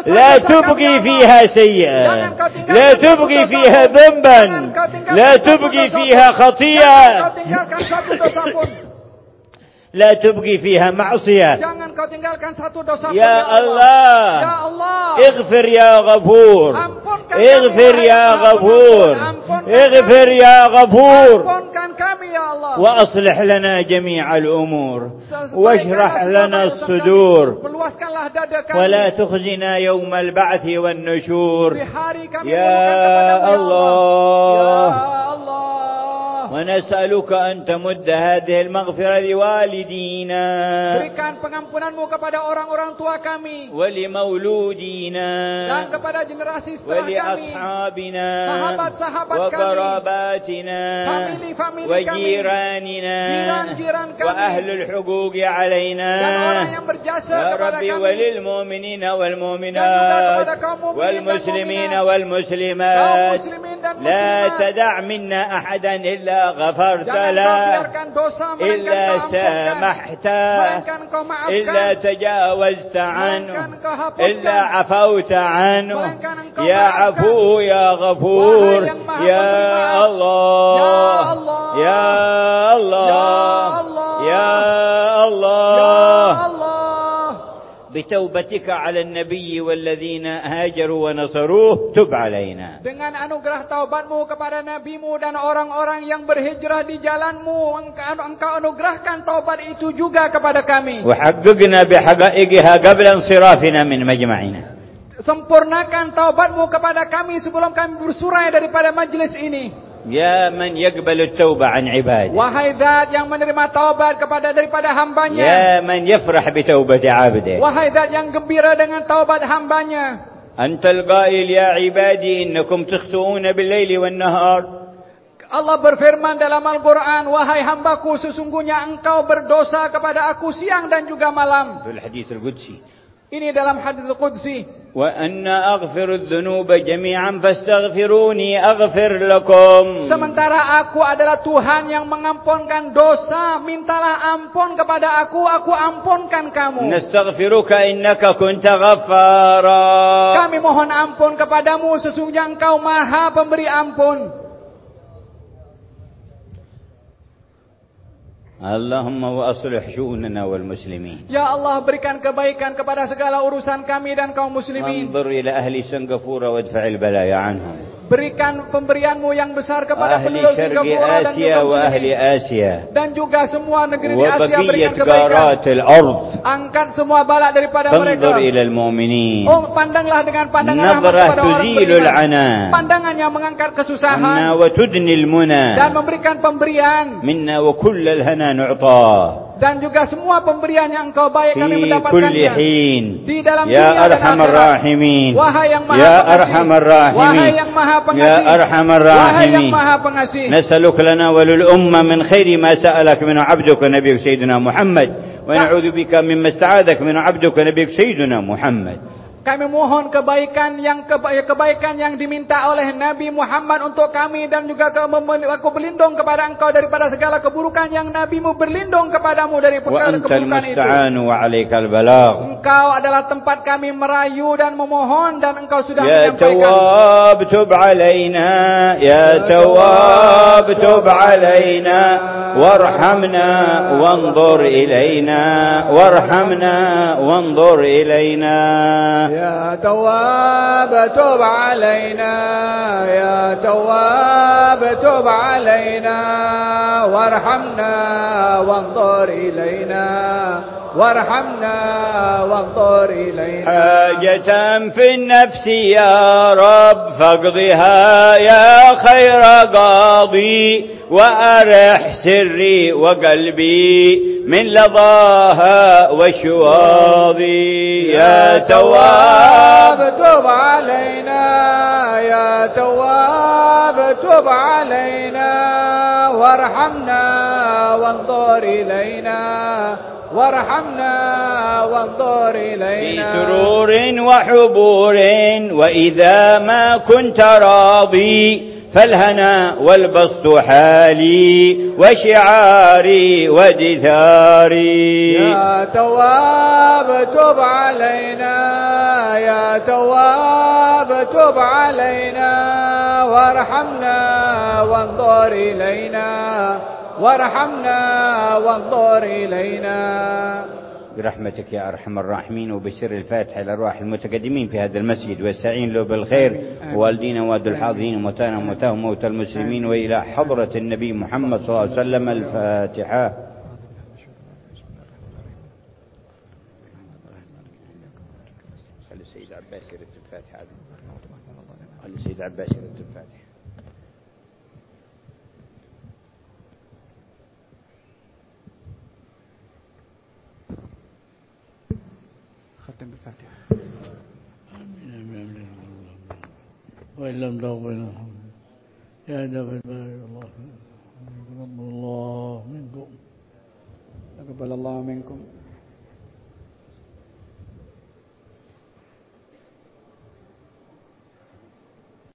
لا تبقي فيها سيئة لا تبقي فيها ذنبا لا تبقي فيها خطيئة لا تبقي فيها معصية. يا الله يا الله اغفر يا غفور اغفر يا غفور اغفر يا غفور وأصلح لنا جميع الأمور واشرح لنا الصدور ولا تخزنا يوم البعث والنشور يا الله ونسألك أن تمد هذه المغفرة لوالدينا Berikan pengampunanmu kepada orang-orang tua kami. ولمولودينا Dan kepada generasi setelah kami. ولأصحابنا Sahabat-sahabat kami. وقراباتنا Famili-famili kami. وجيراننا Jiran-jiran kami. وأهل الحقوق علينا Dan orang yang berjasa يا kepada ربي kami. وللمؤمنين Dan juga والمؤمنات kepada kaum mukminin dan والمسلمين mukminat. والمسلمات Kaum muslimin dan لا muslimat. تدع منا أحدا إلا غفرت له إلا سامحته إلا تجاوزت عنه إلا عفوت عنه. يا عفو يا غفور يا الله. يا الله. يا الله. يا الله بتوبتك على النبي والذين هاجروا ونصروه تب علينا Dengan anugerah taubatmu kepada nabimu dan orang-orang yang berhijrah di jalanmu, engkau, engkau anugerahkan taubat itu juga kepada kami. وحققنا بحقائقها قبل انصرافنا من مجمعنا Sempurnakan taubatmu kepada kami sebelum kami bersurai daripada majlis ini. Ya man yaqbal at-taubah an 'ibadi. Wahai zat yang menerima taubat kepada daripada hambanya. Ya man yafrah bi taubati 'abdi. Wahai zat yang gembira dengan taubat hambanya. Antal qail ya 'ibadi innakum takhtu'una bil-laili wan-nahar. Allah berfirman dalam Al-Quran, wahai hambaku, sesungguhnya engkau berdosa kepada aku siang dan juga malam. Dalam hadis Al-Qudsi. Ini dalam hadis Qudsi. وأن أغفر الذنوب جميعا فاستغفروني أغفر لكم Sementara aku adalah Tuhan yang mengampunkan dosa, mintalah ampun kepada aku, aku ampunkan kamu. نستغفرك إنك كنت غفارا Kami mohon ampun kepadamu, sesungguhnya engkau maha pemberi ampun. Allahumma wa aslih syu'unana wal muslimin. Ya Allah berikan kebaikan kepada segala urusan kami dan kaum muslimin. Anzur ila ahli Singapura wa adfa'il balaya anhum. Berikan pemberianmu yang besar kepada penduduk Singapura Asia dan juga. Asia. Dan juga semua negeri di Asia berikan kebaikan. Angkat semua balak daripada mereka. Oh, pandanglah dengan pandangan rahmat kepada orang beriman. Pandangan yang mengangkat kesusahan. Dan memberikan pemberian. Minna wa kullal hana nu'ta dan juga semua pemberian yang engkau baik kami في كل mendapatkannya. حين Di dalam يا dunia dan أرحم akhirat. الراحمين Wahai yang maha يا pengasih. أرحم Wahai الراحمين yang maha يا pengasih. أرحم Wahai yang الراحمين maha pengasih. نسألك لنا وللأمة من خير ما سألك من عبدك نبيك سيدنا محمد ونعوذ بك مما استعاذك من عبدك نبيك سيدنا محمد Kami mohon kebaikan yang ya, kebaikan yang diminta oleh Nabi Muhammad untuk kami dan juga aku berlindung kepada engkau daripada segala keburukan yang NabiMu berlindung kepadamu dari keburukan itu. Engkau adalah tempat kami merayu dan memohon dan engkau sudah ya menyampaikan. Tawab, alayna, ya Tawab, tub alayna, warhamna, wanzur ilayna, warhamna, wanzur ilayna. يا تواب تب علينا يا تواب تب علينا وارحمنا وانظر إلينا. وارحمنا وانظر إلينا. حاجة في النفس يا رب فاقضها يا خير قاضي وأرح سري وقلبي من لظاها والشواظي يا تواب تب علينا يا تواب تب علينا وارحمنا وانظر إلينا. وارحمنا وانظر في إلينا سرور وحبور وإذا ما كنت راضي فالهنا والبسط حالي وشعاري ودثاري. يا تواب تب علينا يا تواب تب علينا وارحمنا وانظر إلينا. وارحمنا وانظر إلينا. برحمتك يا أرحم الراحمين وبشر الفاتحة للأرواح المتقدمين في هذا المسجد والسعين له بالخير والدينا واد الحاضرين وموتانا وموتاهم موتى المسلمين وإلى حضرة النبي محمد صلى الله عليه وسلم الفاتحة. خلي السيد عباس يرد الفاتحة. خلي السيد عباس يرد الفاتحة. ختم بالفاتحة. وإن لم تغفر يا دافع البلاء الله. رب الله منكم. تقبل الله منكم.